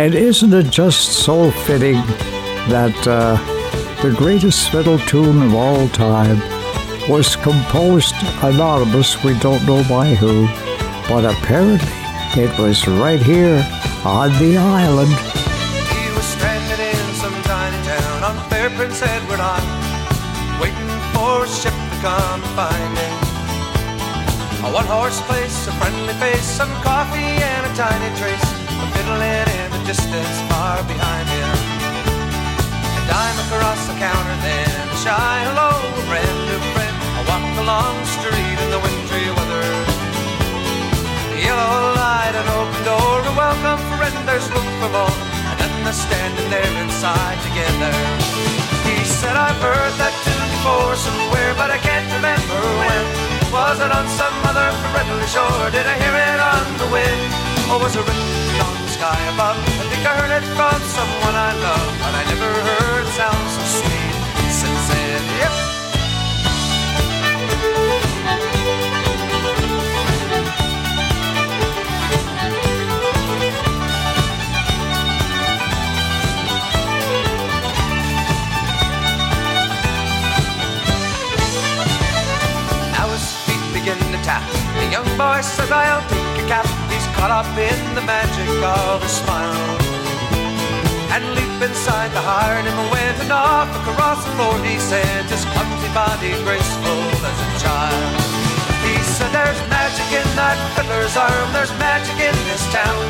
And isn't it just so fitting that uh, the greatest fiddle tune of all time was composed anonymous, we don't know by who, but apparently it was right here on the island. He was stranded in some tiny town on fair Prince Edward Island, waiting for a ship to come and find him. A one horse place, a friendly face, some coffee, and a tiny trace of fiddling in the distance far behind him. A dime across the counter, then a shy hello, a brand new friend. I walked along the street in the wintry weather. The yellow light, an open door, a welcome friend, there's room for more. And then they're standing there inside together. He said, I've heard that tune before somewhere, but I can't remember when. Was it on some other friendly shore? Did I hear it on the wind? Or was it written sky above? I think I heard it from someone I love, but I never heard it sound so sweet since then. Yep. Now his feet begin to tap. The young boy says, I'll take a cap. Caught up in the magic of his smile. And leap inside the heart and went and off across the floor. He said, his clumsy body graceful as a child. He said, there's magic in that fiddler's arm. There's magic in this town.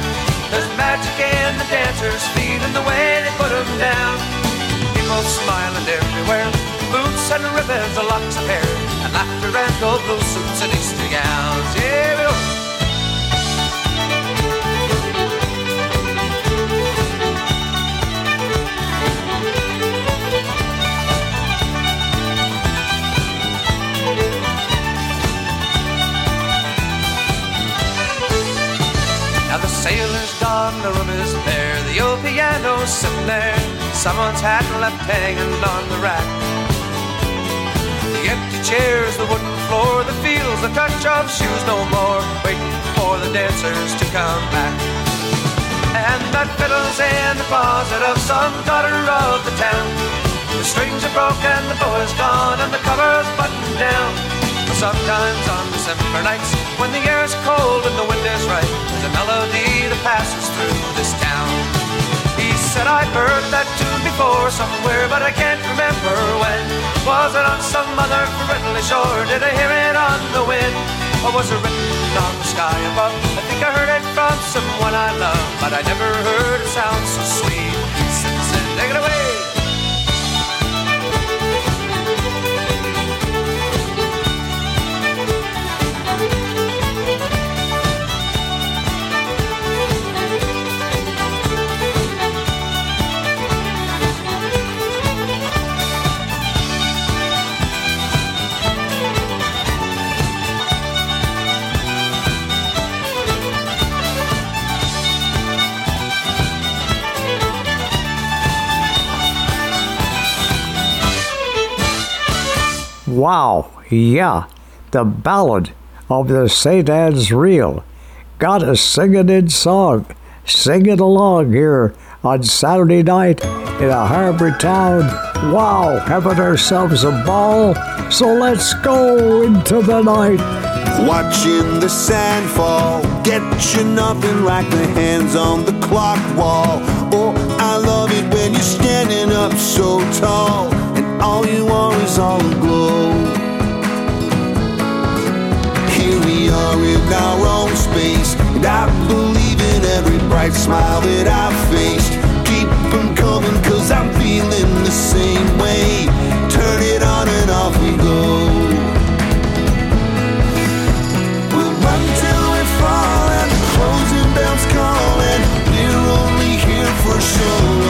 There's magic in the dancers' feet and the way they put 'em down. People smiling everywhere. Boots and ribbons, locks of hair, and laughter and gold blue suits and Easter gowns. Yeah, we there. Someone's hat left hanging on the rack. The empty chairs, the wooden floor, the feels, the touch of shoes no more, waiting for the dancers to come back. And that fiddle's in the closet of some daughter of the town. The strings are broken, the bow is gone, and the cover's buttoned down. Sometimes on December nights, when the air is cold and the wind is right, there's a melody that passes through this town. I've heard that tune before somewhere, but I can't remember when. Was it on some other friendly shore? Did I hear it on the wind? Or was it written on the sky above? I think I heard it from someone I love, but I never heard it sound so sweet. Wow, yeah, the ballad of the St. Anne's Reel. Got a singing in song. Sing it along here on Saturday night in a harbor town. Wow, having ourselves a ball. So let's go into the night. Watching the sand fall, get you nothing like the hands on the clock wall. Oh, I love it when you're standing up so tall, all you are is all aglow. Here we are in our own space, and I believe in every bright smile that I've faced. Keep them coming, cause I'm feeling the same way. Turn it on and off we go. We'll run we fall and the closing bells call and we're only here for so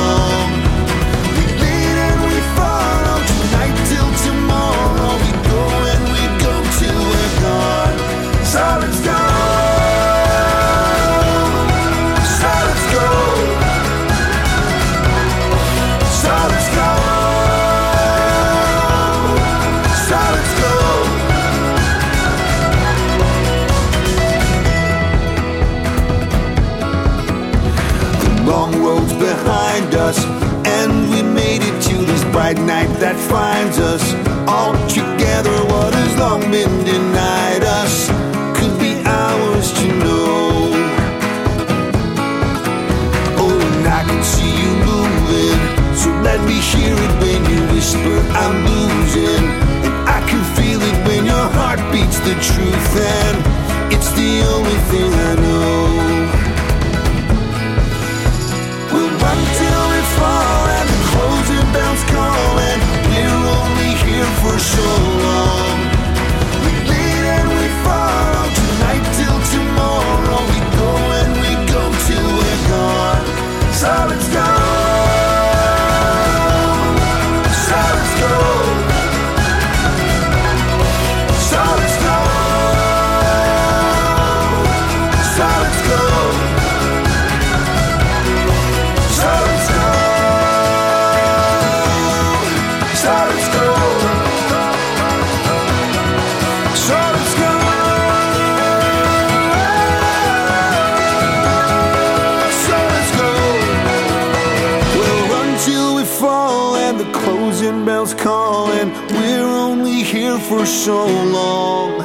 bright night that finds us all together. What is long been denied us could be ours to know. Oh, and I can see you moving, so let me hear it when you whisper I'm losing. And I can feel it when your heart beats the truth, and it's the only thing I know. We'll run till we fall for so long. We lead and we follow tonight till tomorrow. We go and we go till we're gone. So let's go. For so long.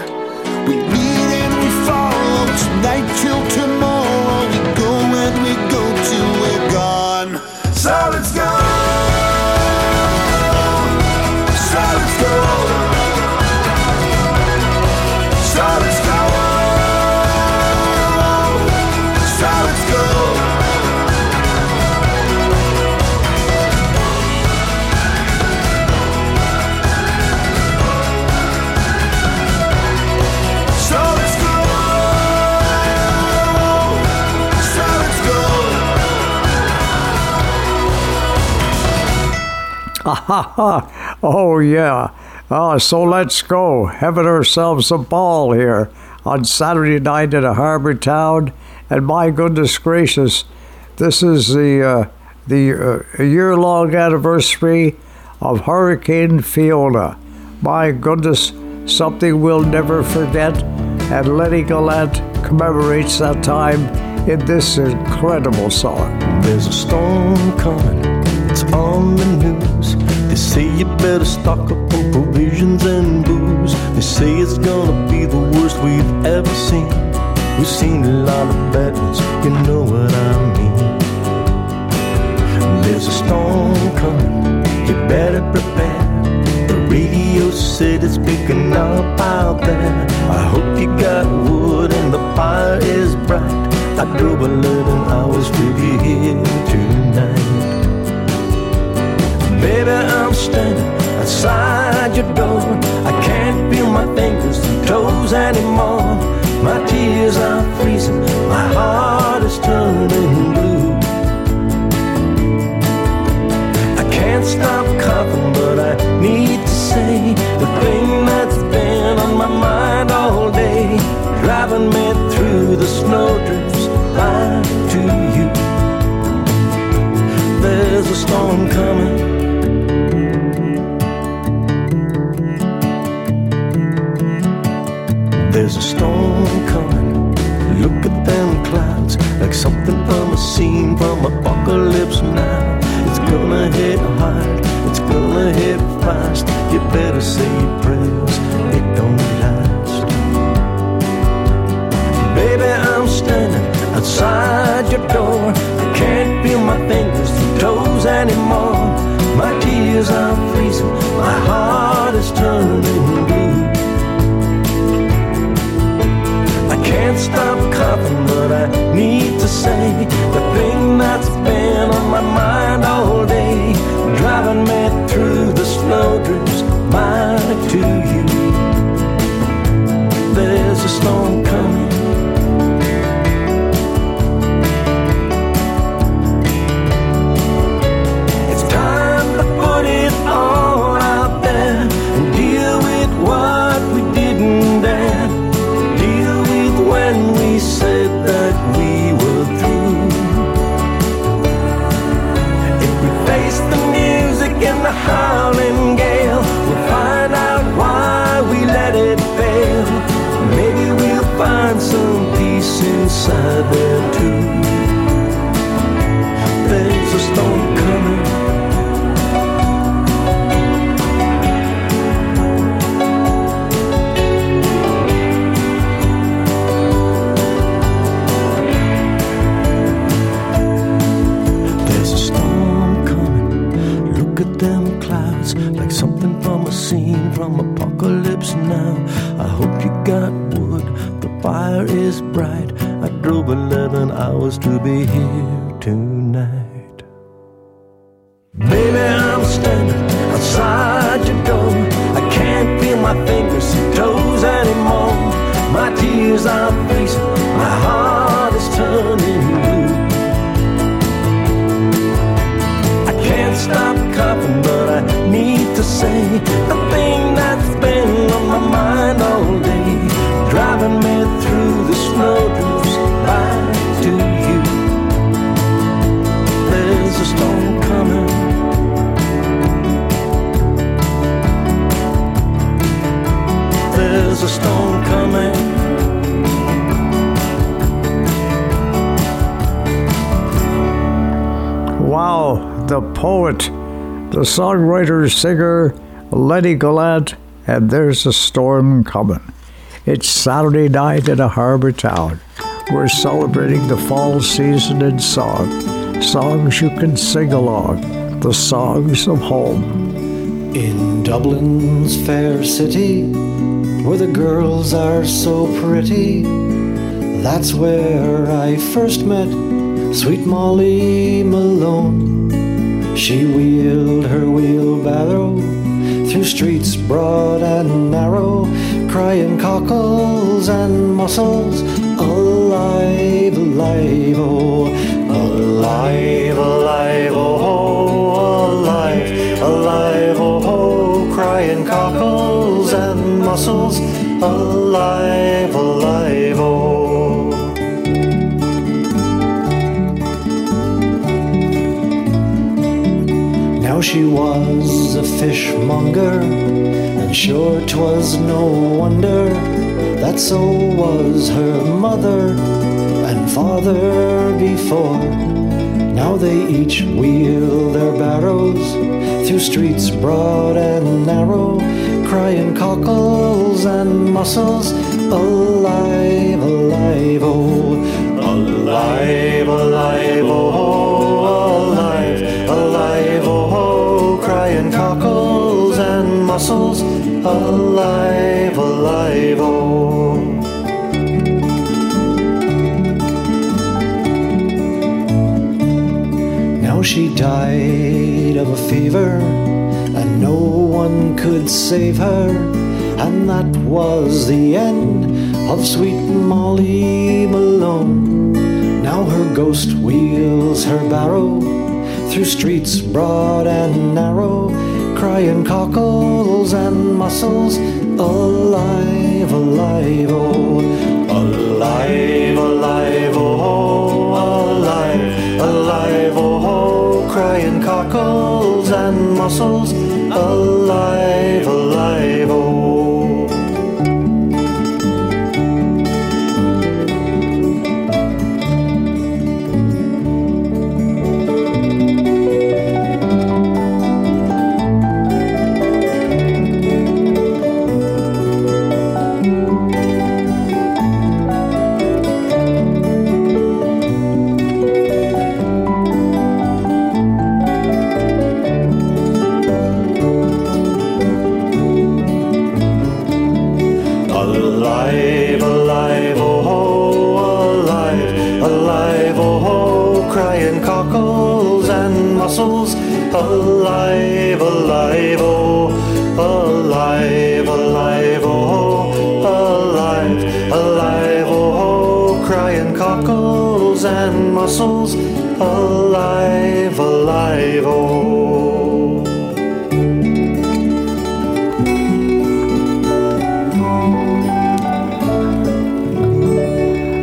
Oh yeah. Oh, so let's go. Having ourselves a ball here on Saturday night in a harbor town, and my goodness gracious, this is the uh, the uh, year-long anniversary of Hurricane Fiona. My goodness, something we'll never forget, and Lennie Gallant commemorates that time in this incredible song. There's a storm coming, better stock up on provisions and booze. They say it's gonna be the worst we've ever seen. We've seen a lot of bad ones, you know what I mean. There's a storm coming, you better prepare. The radio said it's picking up out there. I hope you got wood and the fire is bright. I drove 11 hours with you here tonight. Baby, I'm standing outside your door. I can't feel my fingers and toes anymore. My tears are freezing, my heart is turning blue. I can't stop coughing, but I need to say the thing that's been on my mind all day, driving me through the snowdrifts back to you. There's a storm coming. There's a storm coming. Look at them clouds, like something from a scene from Apocalypse Now. It's gonna hit hard, it's gonna hit fast. You better say your prayers, it don't last. Baby, I'm standing outside your door. I can't feel my fingers and toes anymore. My tears are freezing, my heart is turning blue. Can't stop coughing, but I need to say the thing that's been on my mind all day, driving me through the snowdrifts back to you. There's a storm coming. It's time to put it all howling gale, we'll find out why we let it fail. Maybe we'll find some peace inside there now. I hope you got wood, the fire is bright. I drove 11 hours to be here tonight. Songwriter, singer, Lennie Gallant, and there's a storm coming. It's Saturday night in a harbor town. We're celebrating the fall season in song. Songs you can sing along, the songs of home. In Dublin's fair city, where the girls are so pretty, that's where I first met sweet Molly Malone. She wheeled her wheelbarrow through streets broad and narrow, crying cockles and mussels, alive, alive, oh, alive, alive, oh, alive, alive, oh, oh crying cockles and mussels, alive, alive, Now she was a fishmonger, and sure 'twas no wonder that so was her mother and father before. Now they each wheel their barrows through streets broad and narrow, crying cockles and mussels, alive, alive, oh, alive, alive, oh, alive, alive, oh. Now she died of a fever, and no one could save her, and that was the end of sweet Molly Malone. Now her ghost wheels her barrow through streets broad and narrow, crying cockles and mussels, alive, alive, oh, alive, alive, oh, alive, alive, oh, crying cockles and mussels, alive, alive, alive, oh.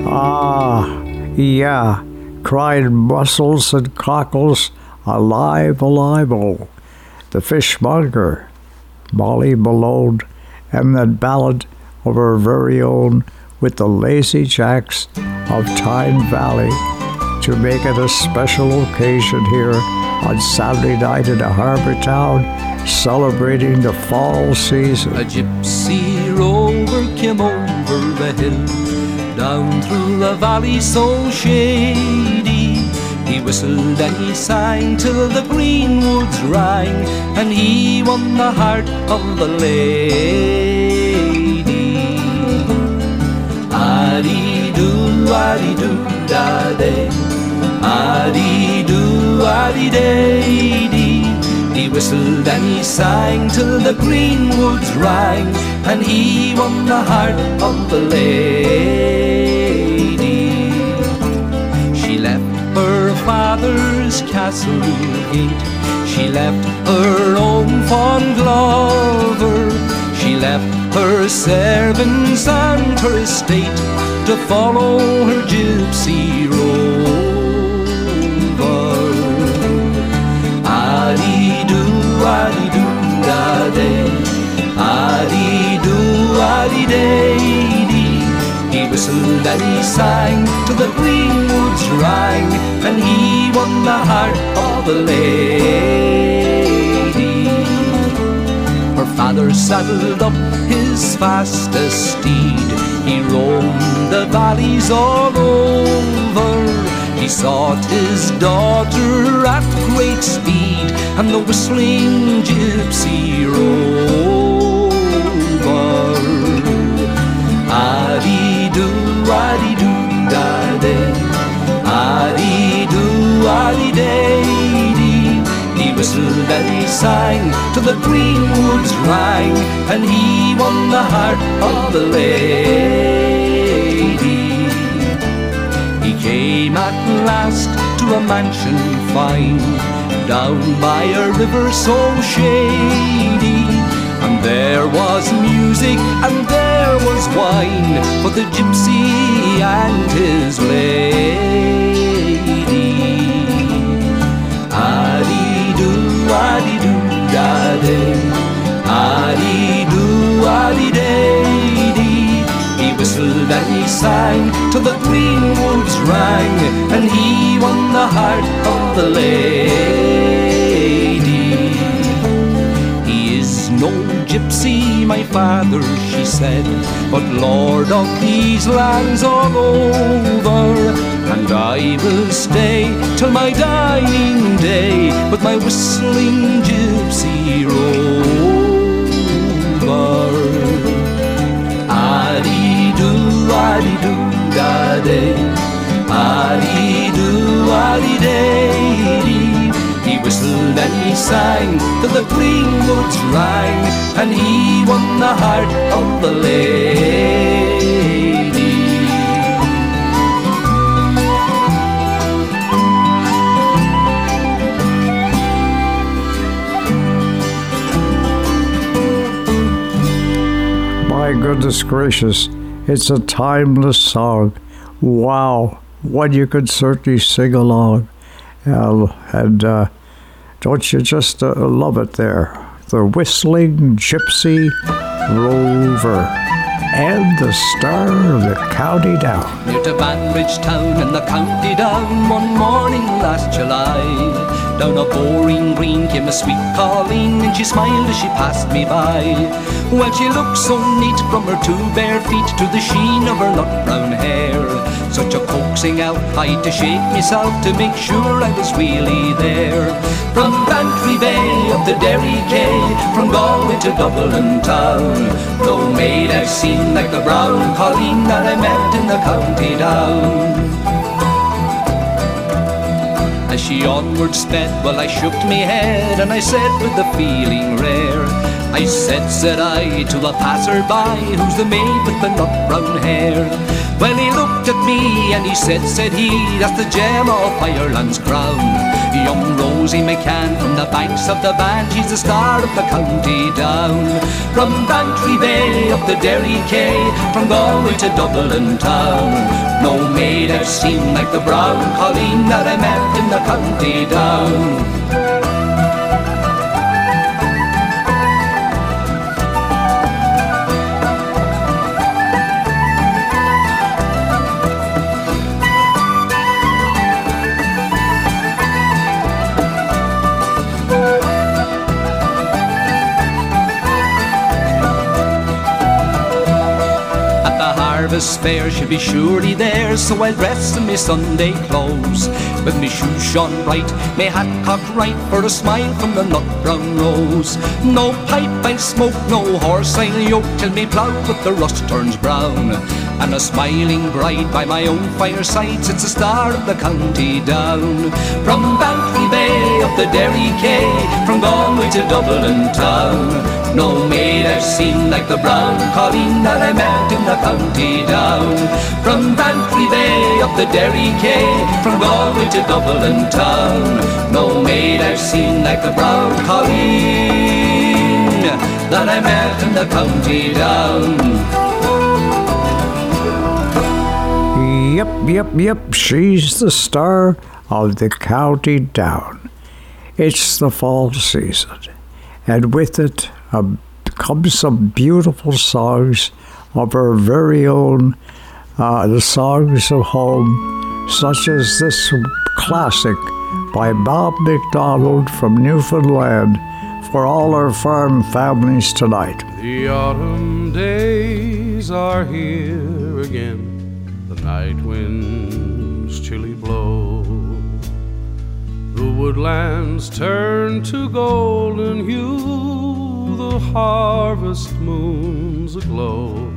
Ah, yeah, cried mussels and cockles, alive, alive, oh. The fishmonger, Molly Malone, and that ballad of our very own with the lazy jacks of Tyne Valley to make it a special occasion here on Saturday night in a harbor town celebrating the fall season. A gypsy rover came over the hill, down through the valley so shady. He whistled and he sang till the green woods rang, and he won the heart of the lady. Addy do addy do, da day dee. He whistled and he sang till the green woods rang, and he won the heart of the lady. She left her father's castle gate. She left her own fond lover. She left her servants and her estate to follow her gypsy rover. Da-day. Addy-doo, addy-day-dee. He whistled and he sang till the green woods rang, and he won the heart of the lady. Her father saddled up his fastest steed. He roamed the valleys all over. He sought his daughter at great speed, and the whistling gypsy rover. Addy-doo, addy-doo, da-day. Addy-doo, addy-day-dee. He whistled and he sang till the green woods rang, and he won the heart of the lady. Came at last to a mansion fine, down by a river so shady. And there was music and there was wine for the gypsy and his lady. Addy-doo, addy-doo, da-day. Addy-doo, addy-day-dee. And he sang till the green woods rang, and he won the heart of the lady. He is no gypsy, my father, she said, but lord of these lands all over. And I will stay till my dying day with my whistling gypsy rover. Addy-doo, addy-doo, da-day. Addy-doo, addy-day-dee. He whistled and he sang till the green woods rang, and he won the heart of the lady. My goodness gracious, it's a timeless song. Wow, one you could certainly sing along. Uh, and uh, don't you just uh, love it there? The Whistling Gypsy Rover and the star of the county down. Near to Banbridge town in the county down one morning last July. Down a boreen green came a sweet Colleen and she smiled as she passed me by. Well, she looked so neat from her two bare feet to the sheen of her nut brown hair. Such a coaxing out, I had to shake myself to make sure I was really there. From Bantry Bay up to Derry Quay, from Galway to Dublin town. No maid I've seen like the brown Colleen that I met in the county down. As she onward sped, well, I shook me head and I said with a feeling rare, I said, said I, to a passer-by, who's the maid with the nut brown hair? Well, he looked at me and he said, said he, that's the gem of Ireland's crown. Young Rosie McCann from the banks of the Bann, she's the star of the county down. From Bantry Bay up the Derry Quay, from Galway to Dublin town. No maid I've seen like the brown Colleen that I met in the county down. The harvest fair she'll be surely there So I'll dress in my Sunday clothes. With me shoes shone bright, my hat cocked right For a smile from the nut brown rose No pipe I'll smoke, no horse I'll yoke Till me plough with the rust turns brown And a smiling bride by my own fireside sits the star of the county down. From Bantry Bay up the Derry Quay, from Galway to Dublin town. No maid I've seen like the brown colleen that I met in the county down. From Bantry Bay up the Derry Quay, from Galway to Dublin town. No maid I've seen like the brown colleen that I met in the county down. Yep, yep, yep, she's the star of the county down. It's the fall season, and with it uh, comes some beautiful songs of our very own, uh, the songs of home, such as this classic by Bob McDonald from Newfoundland for all our farm families tonight. The autumn days are here again. Night winds chilly blow. The woodlands turn to golden hue. The harvest moon's aglow.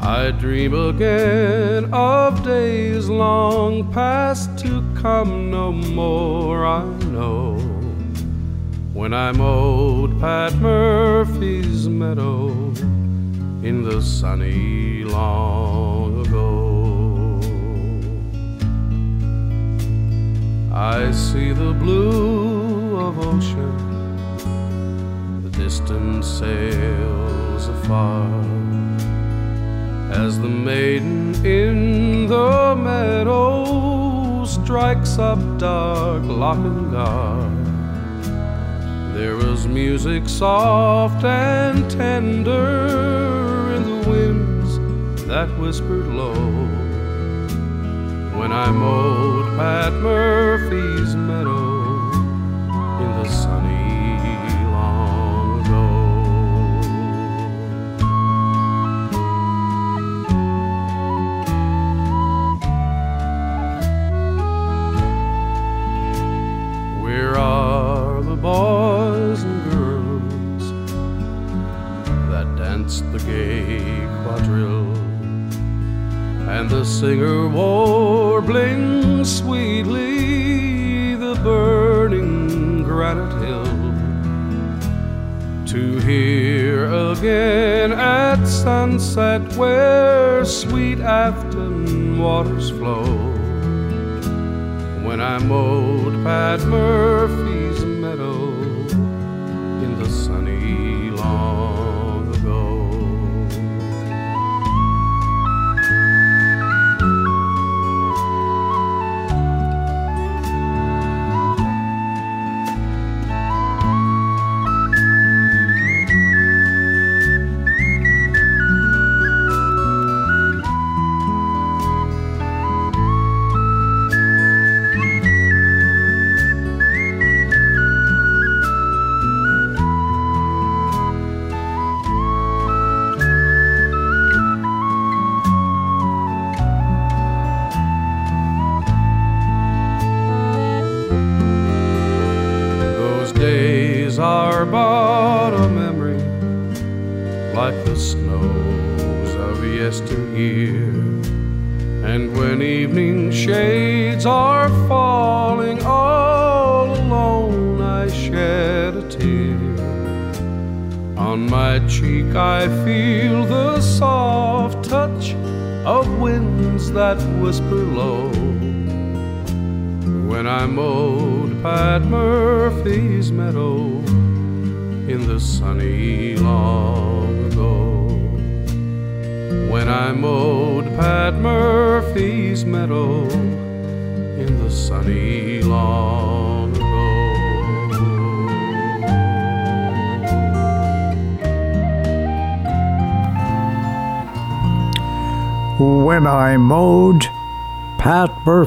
I dream again of days long past to come no more, I know. When I mowed Pat Murphy's meadow in the sunny long I see the blue of ocean, the distant sails afar, as the maiden in the meadow strikes up dark Lochinvar. There was music soft and tender in the winds that whispered low when I mowed Pat Murphy's meadow in the sunny long ago. Where are the boys and girls that danced the gay quadrille? And the singer warbling sweetly the burning granite hill to hear again at sunset where sweet Afton waters flow. When I mowed Pat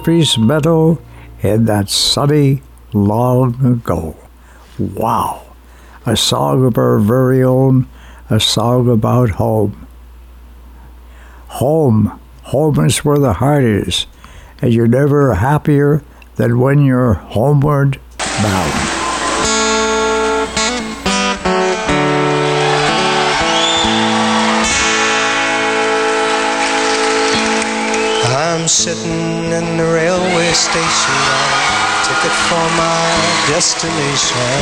Pat meadow in that sunny long ago. Wow. A song of our very own, a song about home. Home. Home is where the heart is, and you're never happier than when you're homeward bound. I'm sitting in the railway station now, ticket for my destination.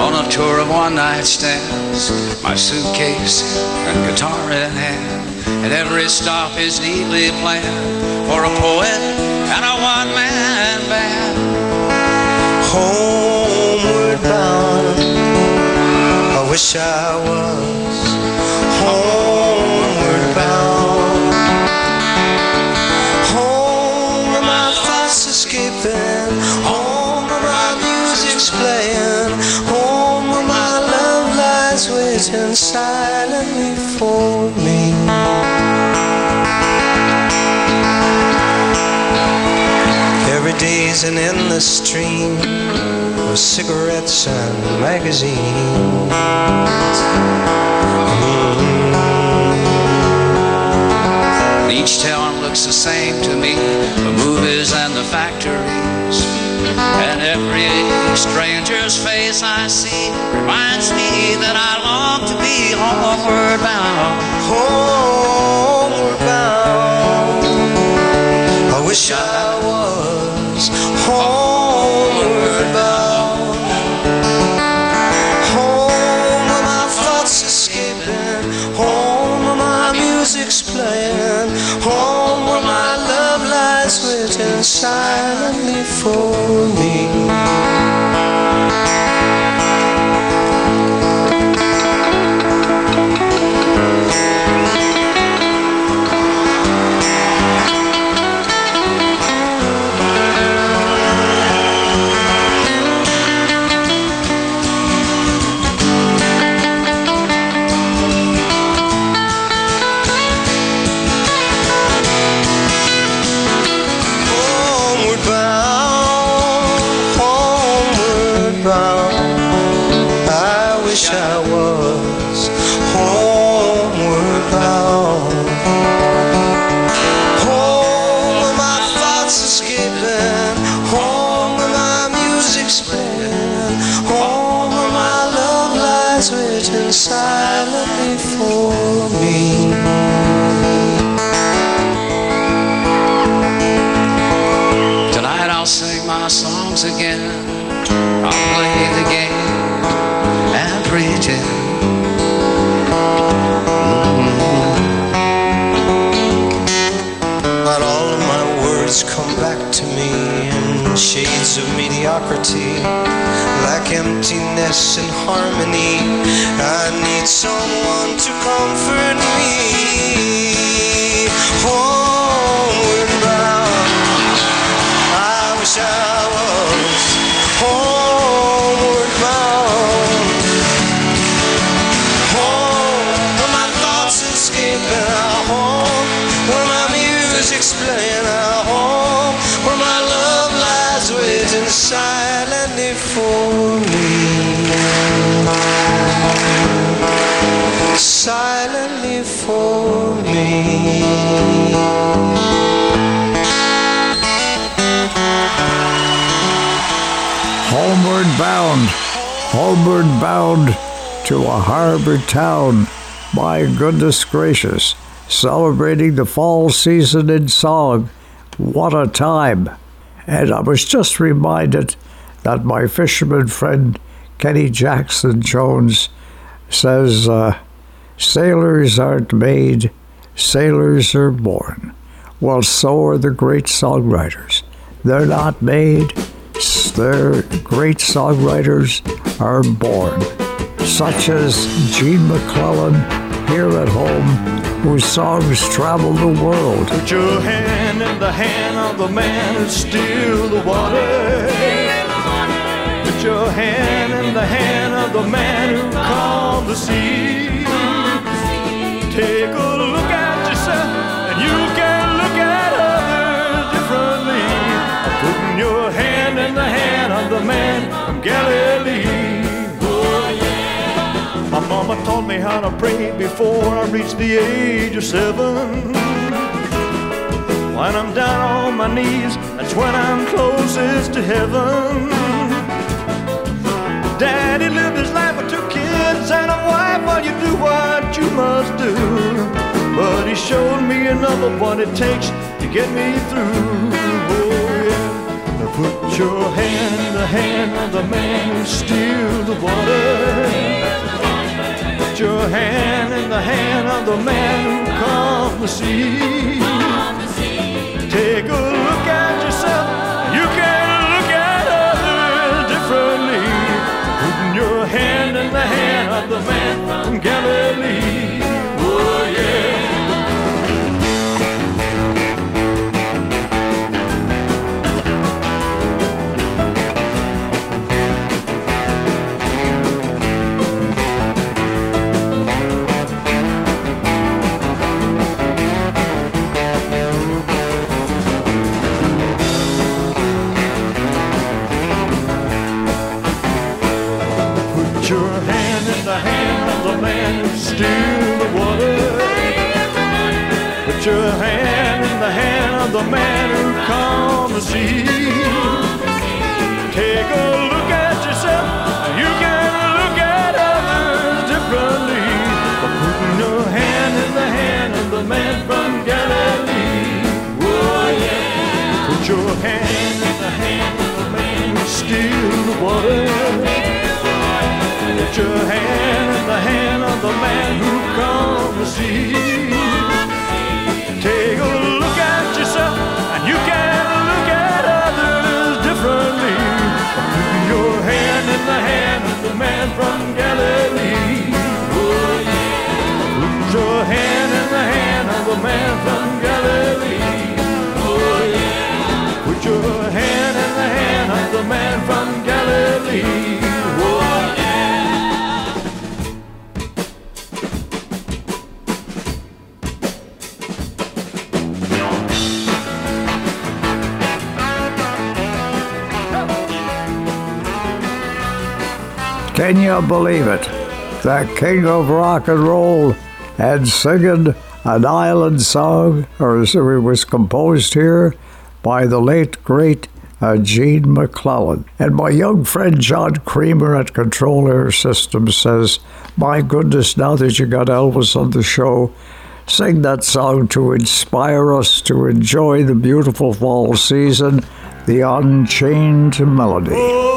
On a tour of one night stands, my suitcase and guitar in hand. And every stop is neatly planned for a poet and a one man band. Homeward bound, I wish I was homeward bound. Home where my thoughts escaping, home where my music's playing, home where my love lies waiting silently for me. Every day's an endless stream cigarettes and magazines. Hmm. Each town looks the same to me the movies and the factories. And every stranger's face I see reminds me that I long to be homeward bound. Homeward bound. I wish I was homeward silently for me. Goodness gracious, celebrating the fall season in song. What a time! And I was just reminded that my fisherman friend Kenny Jackson Jones says, uh, Sailors aren't made, sailors are born. Well, so are the great songwriters. They're not made, their great songwriters are born. Such as Gene MacLellan here at home, whose songs travel the world. Put your hand in the hand of the man who still the water. Put your hand in the hand of the man who calmed the sea. Take a look at yourself and you can look at others differently. Putting your hand in the hand of the man from Galilee. My mama taught me how to pray before I reached the age of seven. When I'm down on my knees, that's when I'm closest to heaven. Daddy lived his life with two kids and a wife while you do what what you must do. But he showed me another one it takes to get me through. Put your hand in the hand of the man who steals the water. Put your hand in the hand of the man who calms the sea. Take a look at yourself. You can look at others differently. Putting your hand in the hand of the man from Galilee. Oh yeah. Man the water. Put your hand in the hand of the man who calms the sea. Take a look at yourself. You can look at others differently. But putting your hand in the hand of the man from Galilee. Oh yeah. Put your hand in the hand of the man who steals the water. Put your hand in the hand the man who calms the sea. Take a look at yourself, and you can look at others differently. Put your hand in the hand of the man from Galilee. Put your hand in the hand of the man from Galilee. Put your hand in the hand of the man from Galilee. Can you believe it? The king of rock and roll had singing an island song, or it was composed here by the late great uh, Gene MacLellan. And my young friend John Creamer at Control Air Systems says, My goodness, now that you got Elvis on the show, sing that song to inspire us to enjoy the beautiful fall season, the Unchained Melody.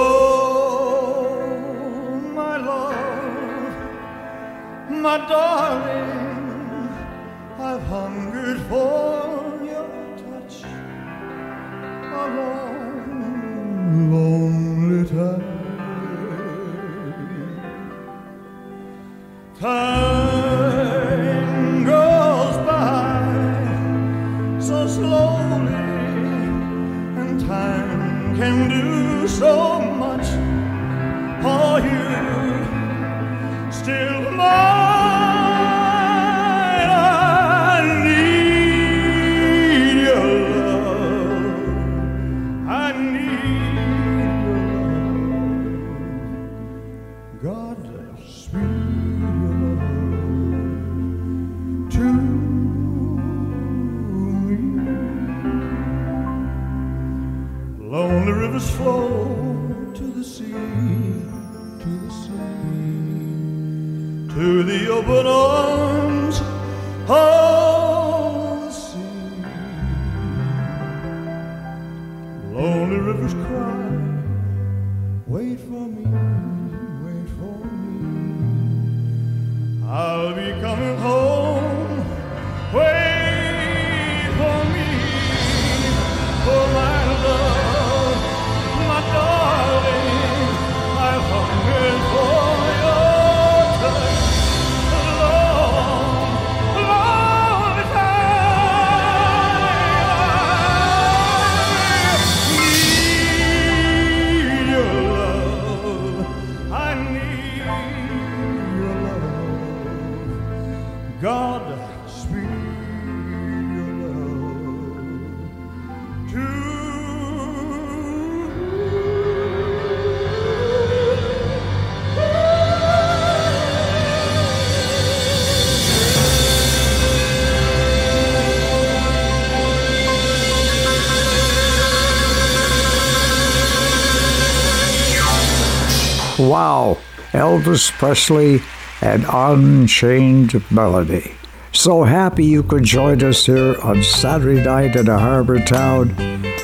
Wow, Elvis Presley and unchained melody. So happy you could join us here on Saturday night in a harbor town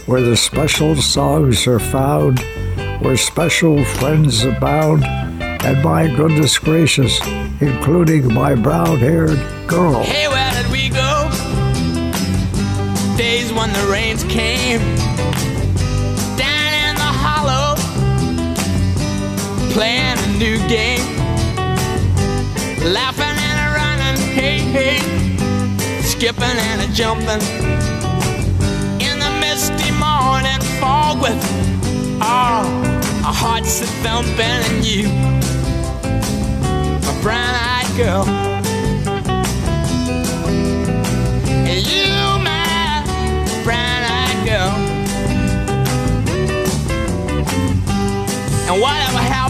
where the special songs are found, where special friends abound, and my goodness gracious, including my brown haired girl. Hey, where did we go? Days when the rains came. Playing a new game. Laughing and a running, hey, hey. Skipping and a jumping. In the misty morning fog with, oh, our hearts a thumping and you, my brown eyed girl. And you, my brown-eyed girl. And whatever happened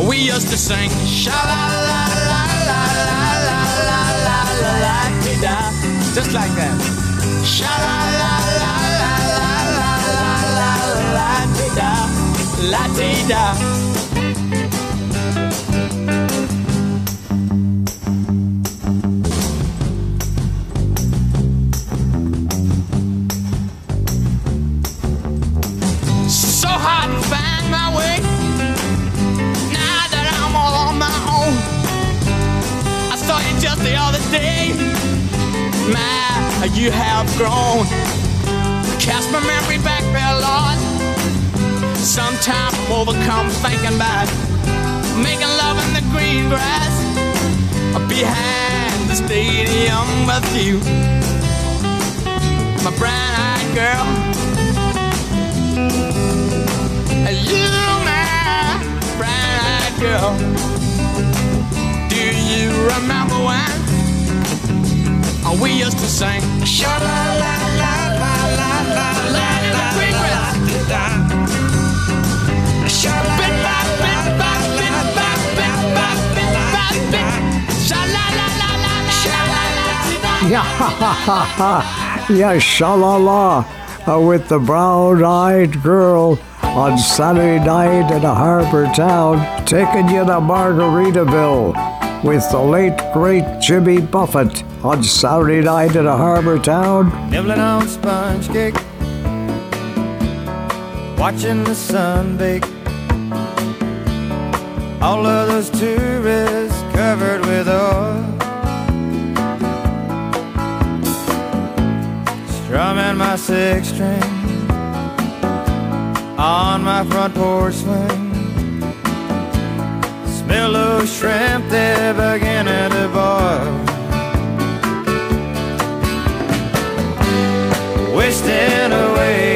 We used to sing sha la la la la la la la la la la da just like that? Sha la la la la la la la la la da la da. The other day. My, you have grown. Cast my memory back there, Lord. Sometimes I'm overcome thinking about making love in the green grass behind the stadium with you, my brown-eyed girl. You, my brown-eyed girl. Remember when we used to sing? Sha la la la la la la la la la la Sha la by bit by bit by bit. Sha la la la la la sha la la. Yeah, ha, ha, ha, ha. yeah, sha-la-la, uh, with the brown-eyed girl on Saturday night in a harbor town, taking you to Margaritaville with the late, great Jimmy Buffett on Saturday night in a harbor town. Nibbling on sponge cake, watching the sun bake. All of those tourists covered with oil. Strumming my six string on my front porch swing mellow shrimp there begging at the bar. Wasting away.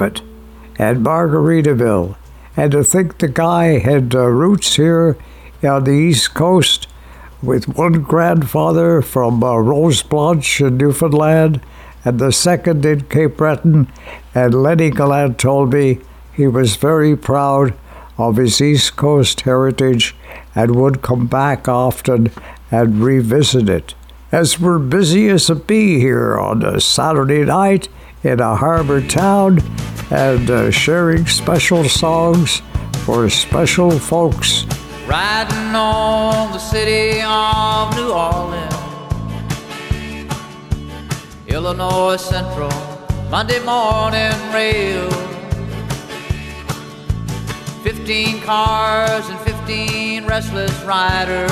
And Margaritaville. And to think the guy had uh, roots here on the East Coast with one grandfather from uh, Rose Blanche in Newfoundland and the second in Cape Breton. And Lennie Gallant told me he was very proud of his East Coast heritage and would come back often and revisit it. As we're busy as a bee here on a Saturday night in a harbor town and uh, sharing special songs for special folks. Riding on the city of New Orleans, Illinois Central, Monday morning rail. Fifteen cars and fifteen restless riders,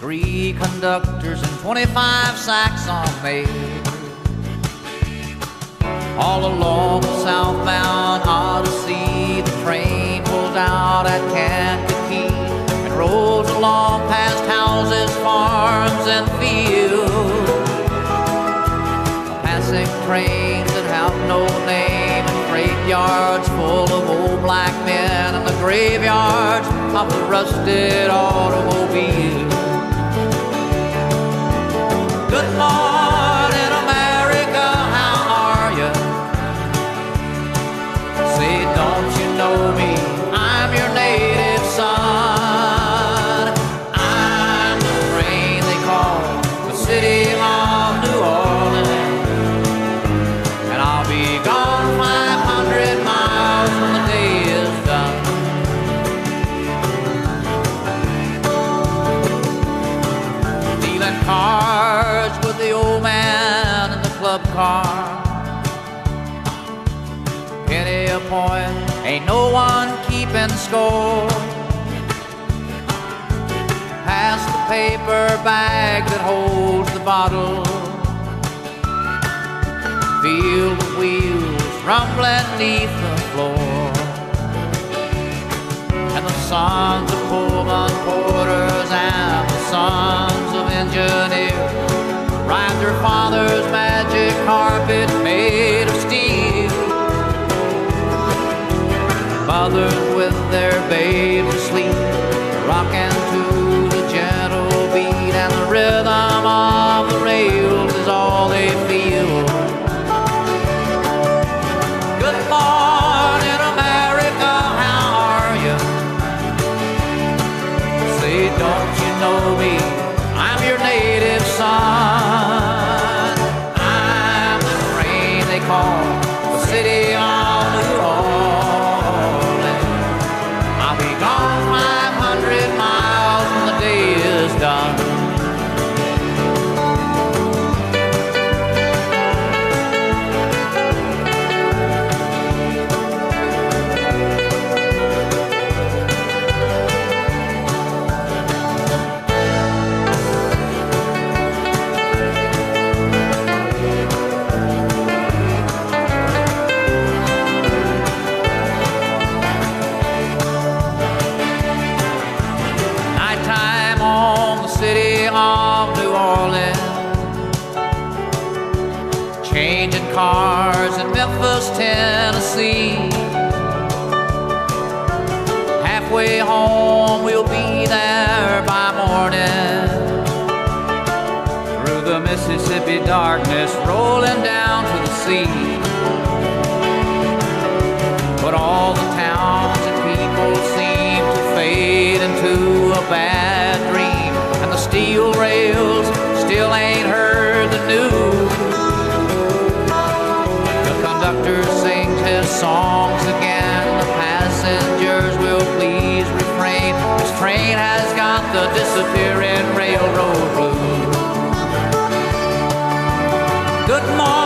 three conductors and twenty-five sacks on mail. All along the southbound Odyssey, the train pulls out at Kankakee and rolls along past houses, farms, and fields. Passing trains that have no name and freight yards full of old black men and the graveyards of the rusted automobile. No one keeping score. Pass the paper bag that holds the bottle. Feel the wheels rumbling neath the floor. And the sons of Pullman porters and the sons of engineers ride their father's magic carpet Mothers with their babes asleep, rocking to the gentle beat, and the rhythm sea. But all the towns and people seem to fade into a bad dream, and the steel rails still ain't heard the news. The conductor sings his songs again. The passengers will please refrain. This train has got the disappearing railroad blues. Good morning,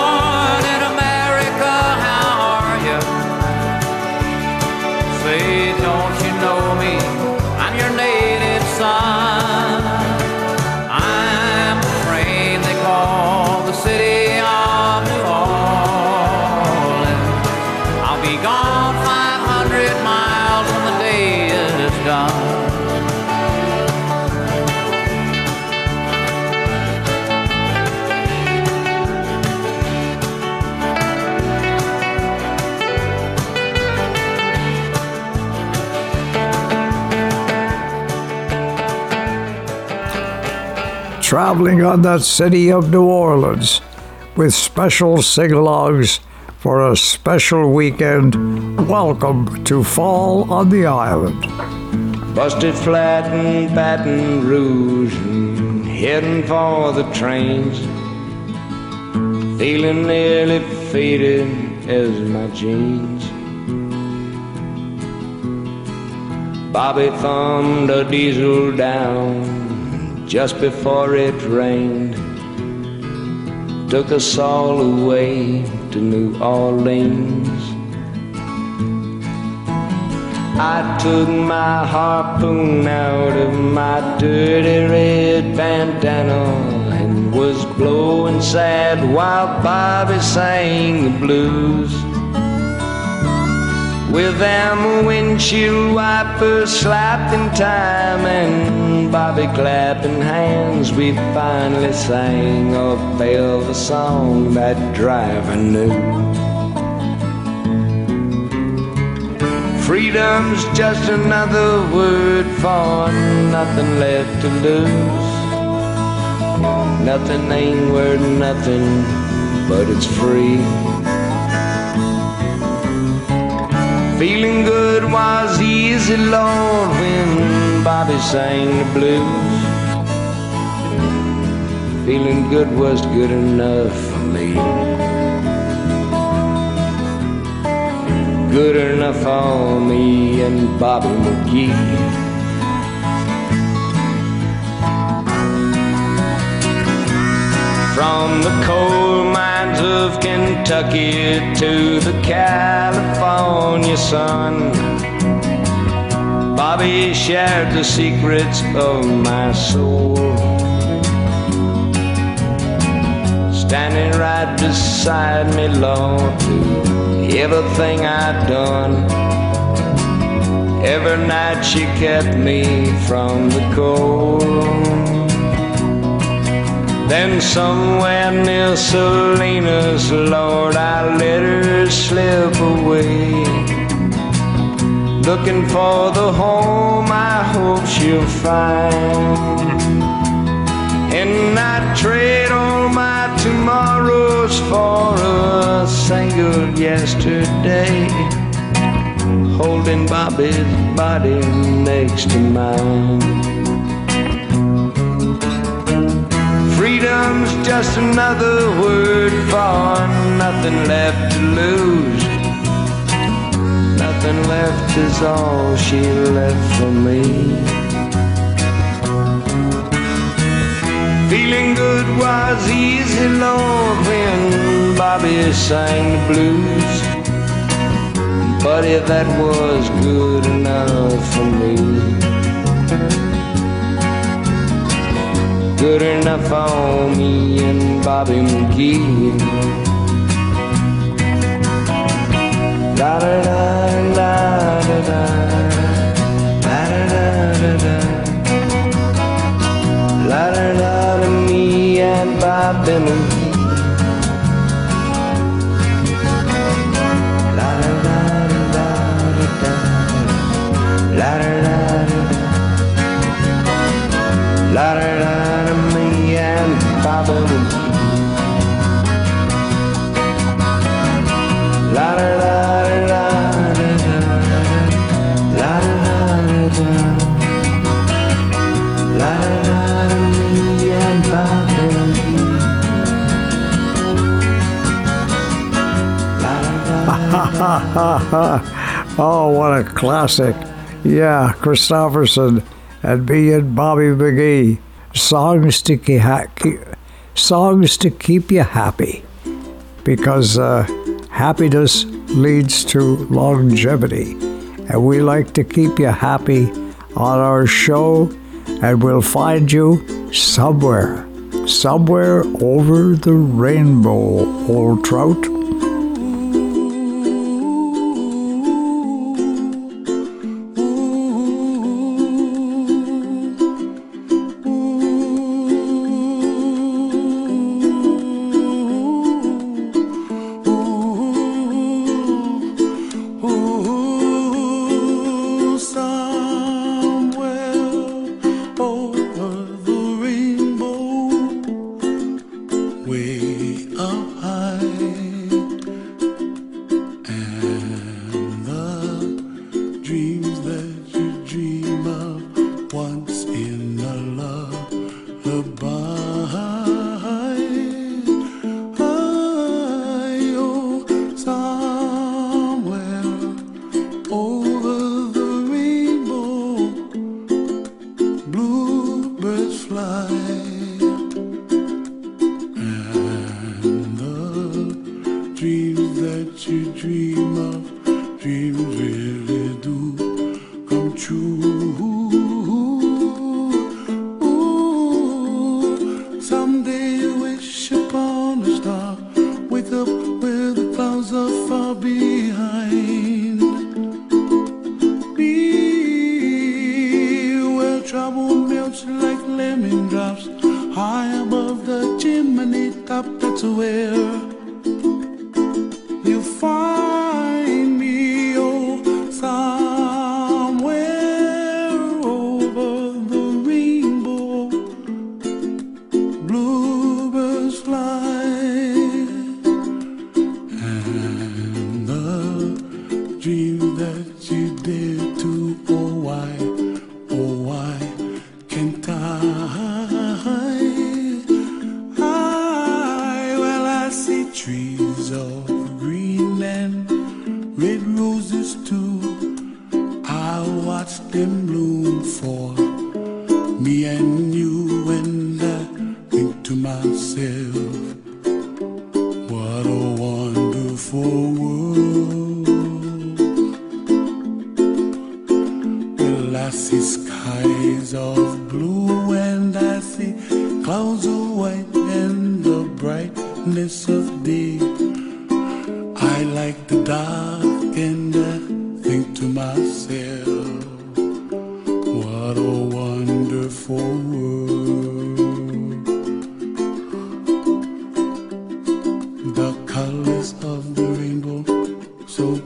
traveling on that city of New Orleans with special sing-alongs for a special weekend. Welcome to Fall on the Island. Busted flat in Baton Rouge and heading for the trains. Feeling nearly faded as my jeans. Bobby thumbed a diesel down just before it rained. Took us all away to New Orleans. I took my harpoon out of my dirty red bandana and was blowing sad while Bobby sang the blues. With them windshield wipers slapped in time and Bobby clapping hands, we finally sang a velvet song that driver knew. Freedom's just another word for nothing left to lose. Nothing ain't worth nothing, but it's free. Feeling good was easy, Lord, when Bobby sang the blues. Feeling good was good enough for me. Good enough for me and Bobby McGee. From the coal mines of Kentucky to the California sun, Bobby shared the secrets of my soul. Standing right beside me, Lord, to everything I'd done. Every night she kept me from the cold. Then somewhere near Salinas, Lord, I let her slip away. Looking for the home I hope she'll find. And I trade all my tomorrows for a single yesterday. Holding Bobby's body next to mine. Freedom's just another word for nothing left to lose. Nothing left is all she left for me. Feeling good was easy, Lord, when Bobby sang the blues. Buddy, that was good enough for me. good enough for me and Bobby McGee. La da da oh, what a classic. Yeah, Kristofferson and me and Bobby McGee. Songs to keep, songs to keep you happy because uh, happiness leads to longevity. And we like to keep you happy on our show, and we'll find you somewhere, somewhere over the rainbow, old trout.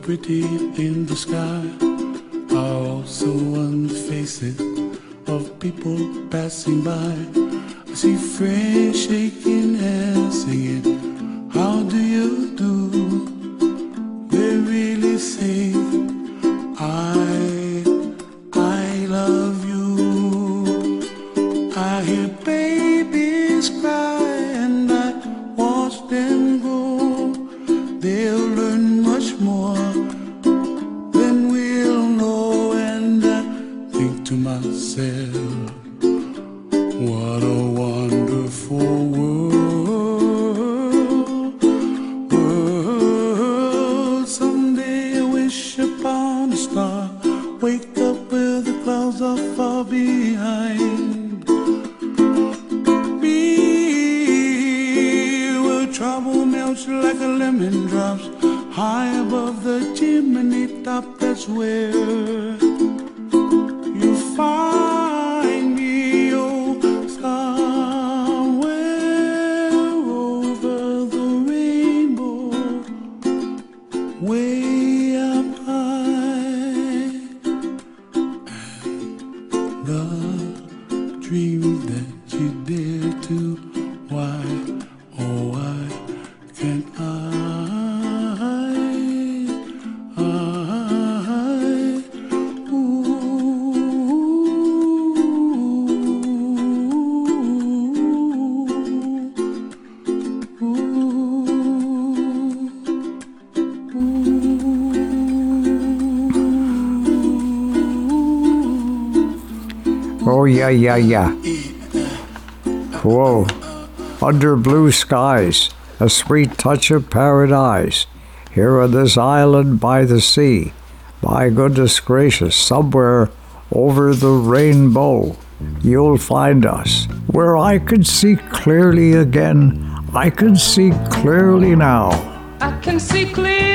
pretty in the sky are also on the faces of people passing by. I see friends shaking hands, singing. yeah, yeah. Whoa. Under blue skies, a sweet touch of paradise. Here on this island by the sea. By goodness gracious, somewhere over the rainbow, you'll find us. Where I could see clearly again, I could see clearly now. I can see clearly.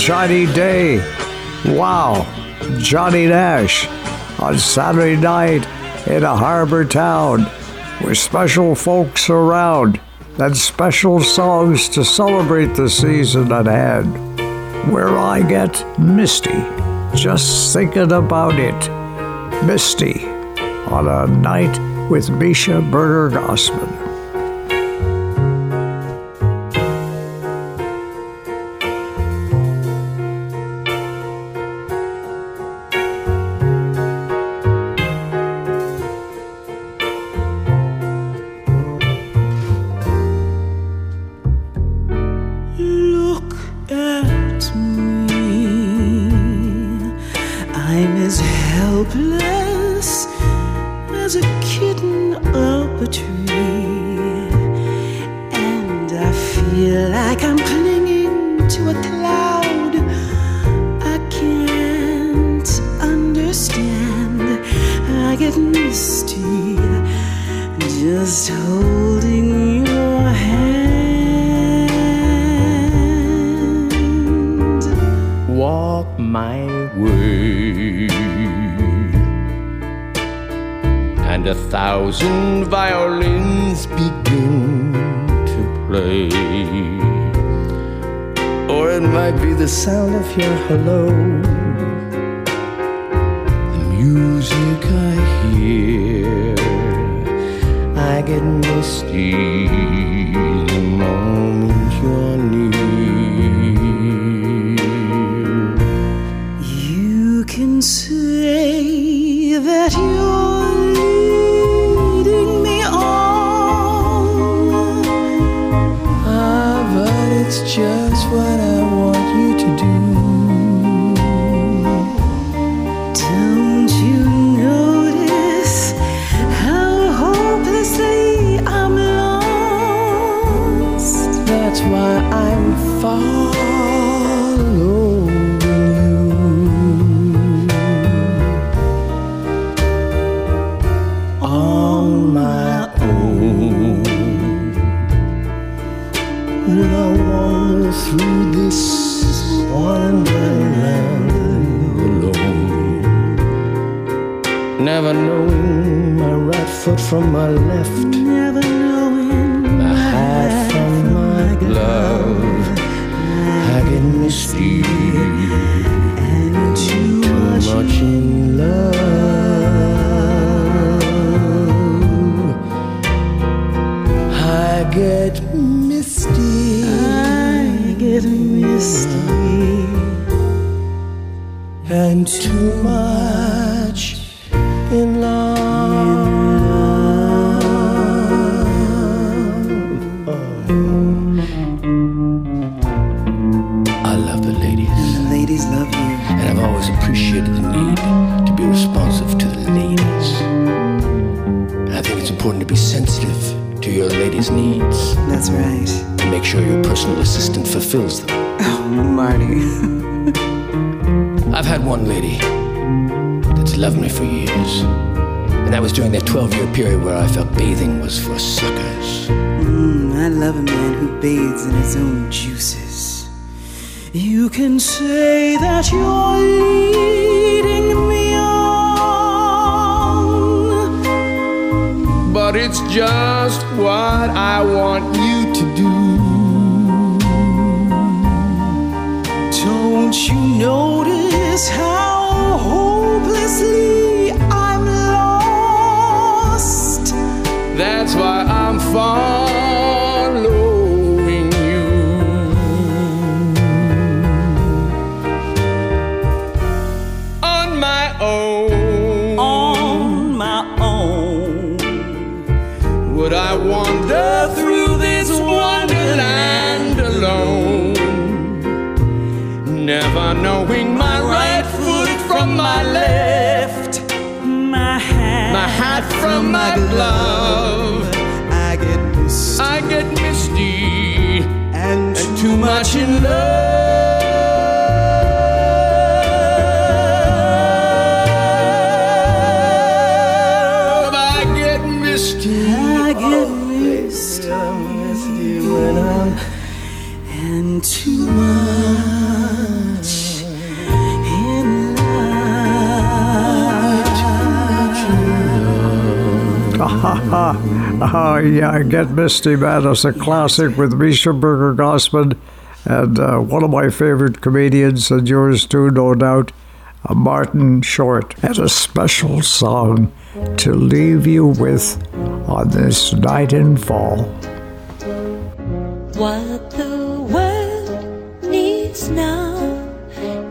Johnny Day. Wow, Johnny Nash on Saturday night in a harbor town with special folks around and special songs to celebrate the season at hand. Where I get misty just thinking about it. Misty on a night with Misha Berger Gossman. Needs. That's right. To make sure your personal assistant fulfills them. Oh, Marty. I've had one lady that's loved me for years. And that was during that 12 year period where I felt bathing was for suckers. Mm, I love a man who bathes in his own juices. You can say that you're leading It's just what I want you to do. Don't you notice how hopelessly I'm lost? That's why I'm following from my glove. I get misty. I get misty and, and too much in love. Oh, yeah, Get Misty Man a classic with Misha Berger Gossman and uh, one of my favorite comedians, and yours too, no doubt, uh, Martin Short. And a special song to leave you with on this night in fall. What the world needs now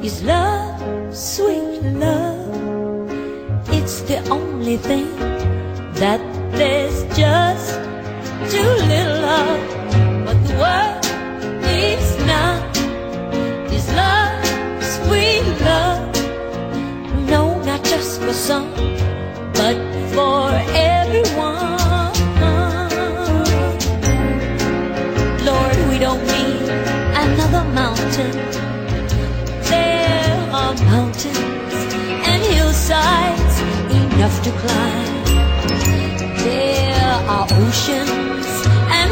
is love, sweet love. It's the only thing that too little of. but the world needs now is love, sweet love. No, not just for some, but for everyone. Lord, we don't need another mountain. There are mountains and hillsides enough to climb. There are oceans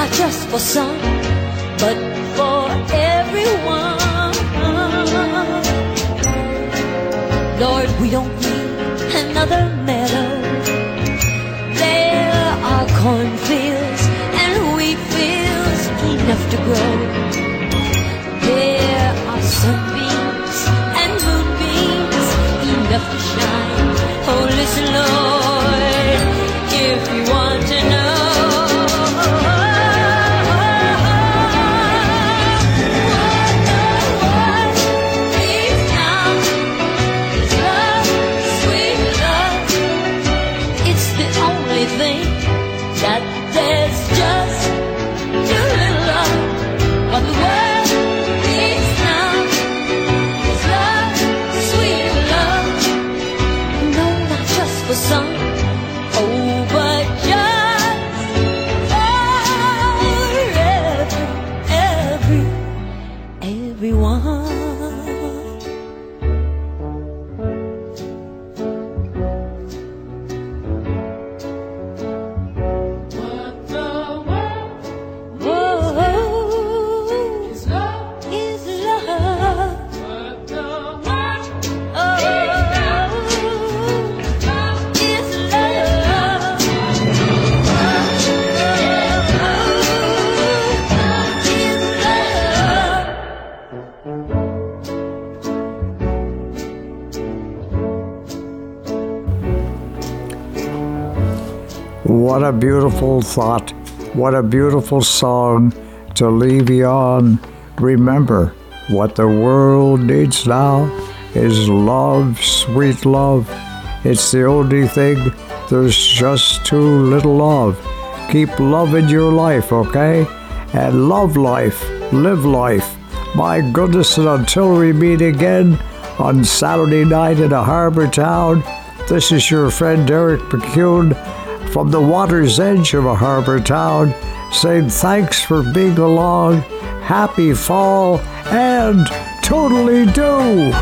not just for some, but for everyone. Lord, we don't need another meadow. There are cornfields and wheat fields enough to grow. There are sunbeams and moonbeams enough to shine. Oh, listen, Lord, a beautiful thought. What a beautiful song to leave you on. Remember, what the world needs now is love, sweet love. It's the only thing there's just too little of. Keep loving your life, okay? And love life, live life. My goodness, and until we meet again on Saturday night in a harbor town, this is your friend Eric MacEwen from the water's edge of a harbor town saying thanks for being along, happy fall, and totally do.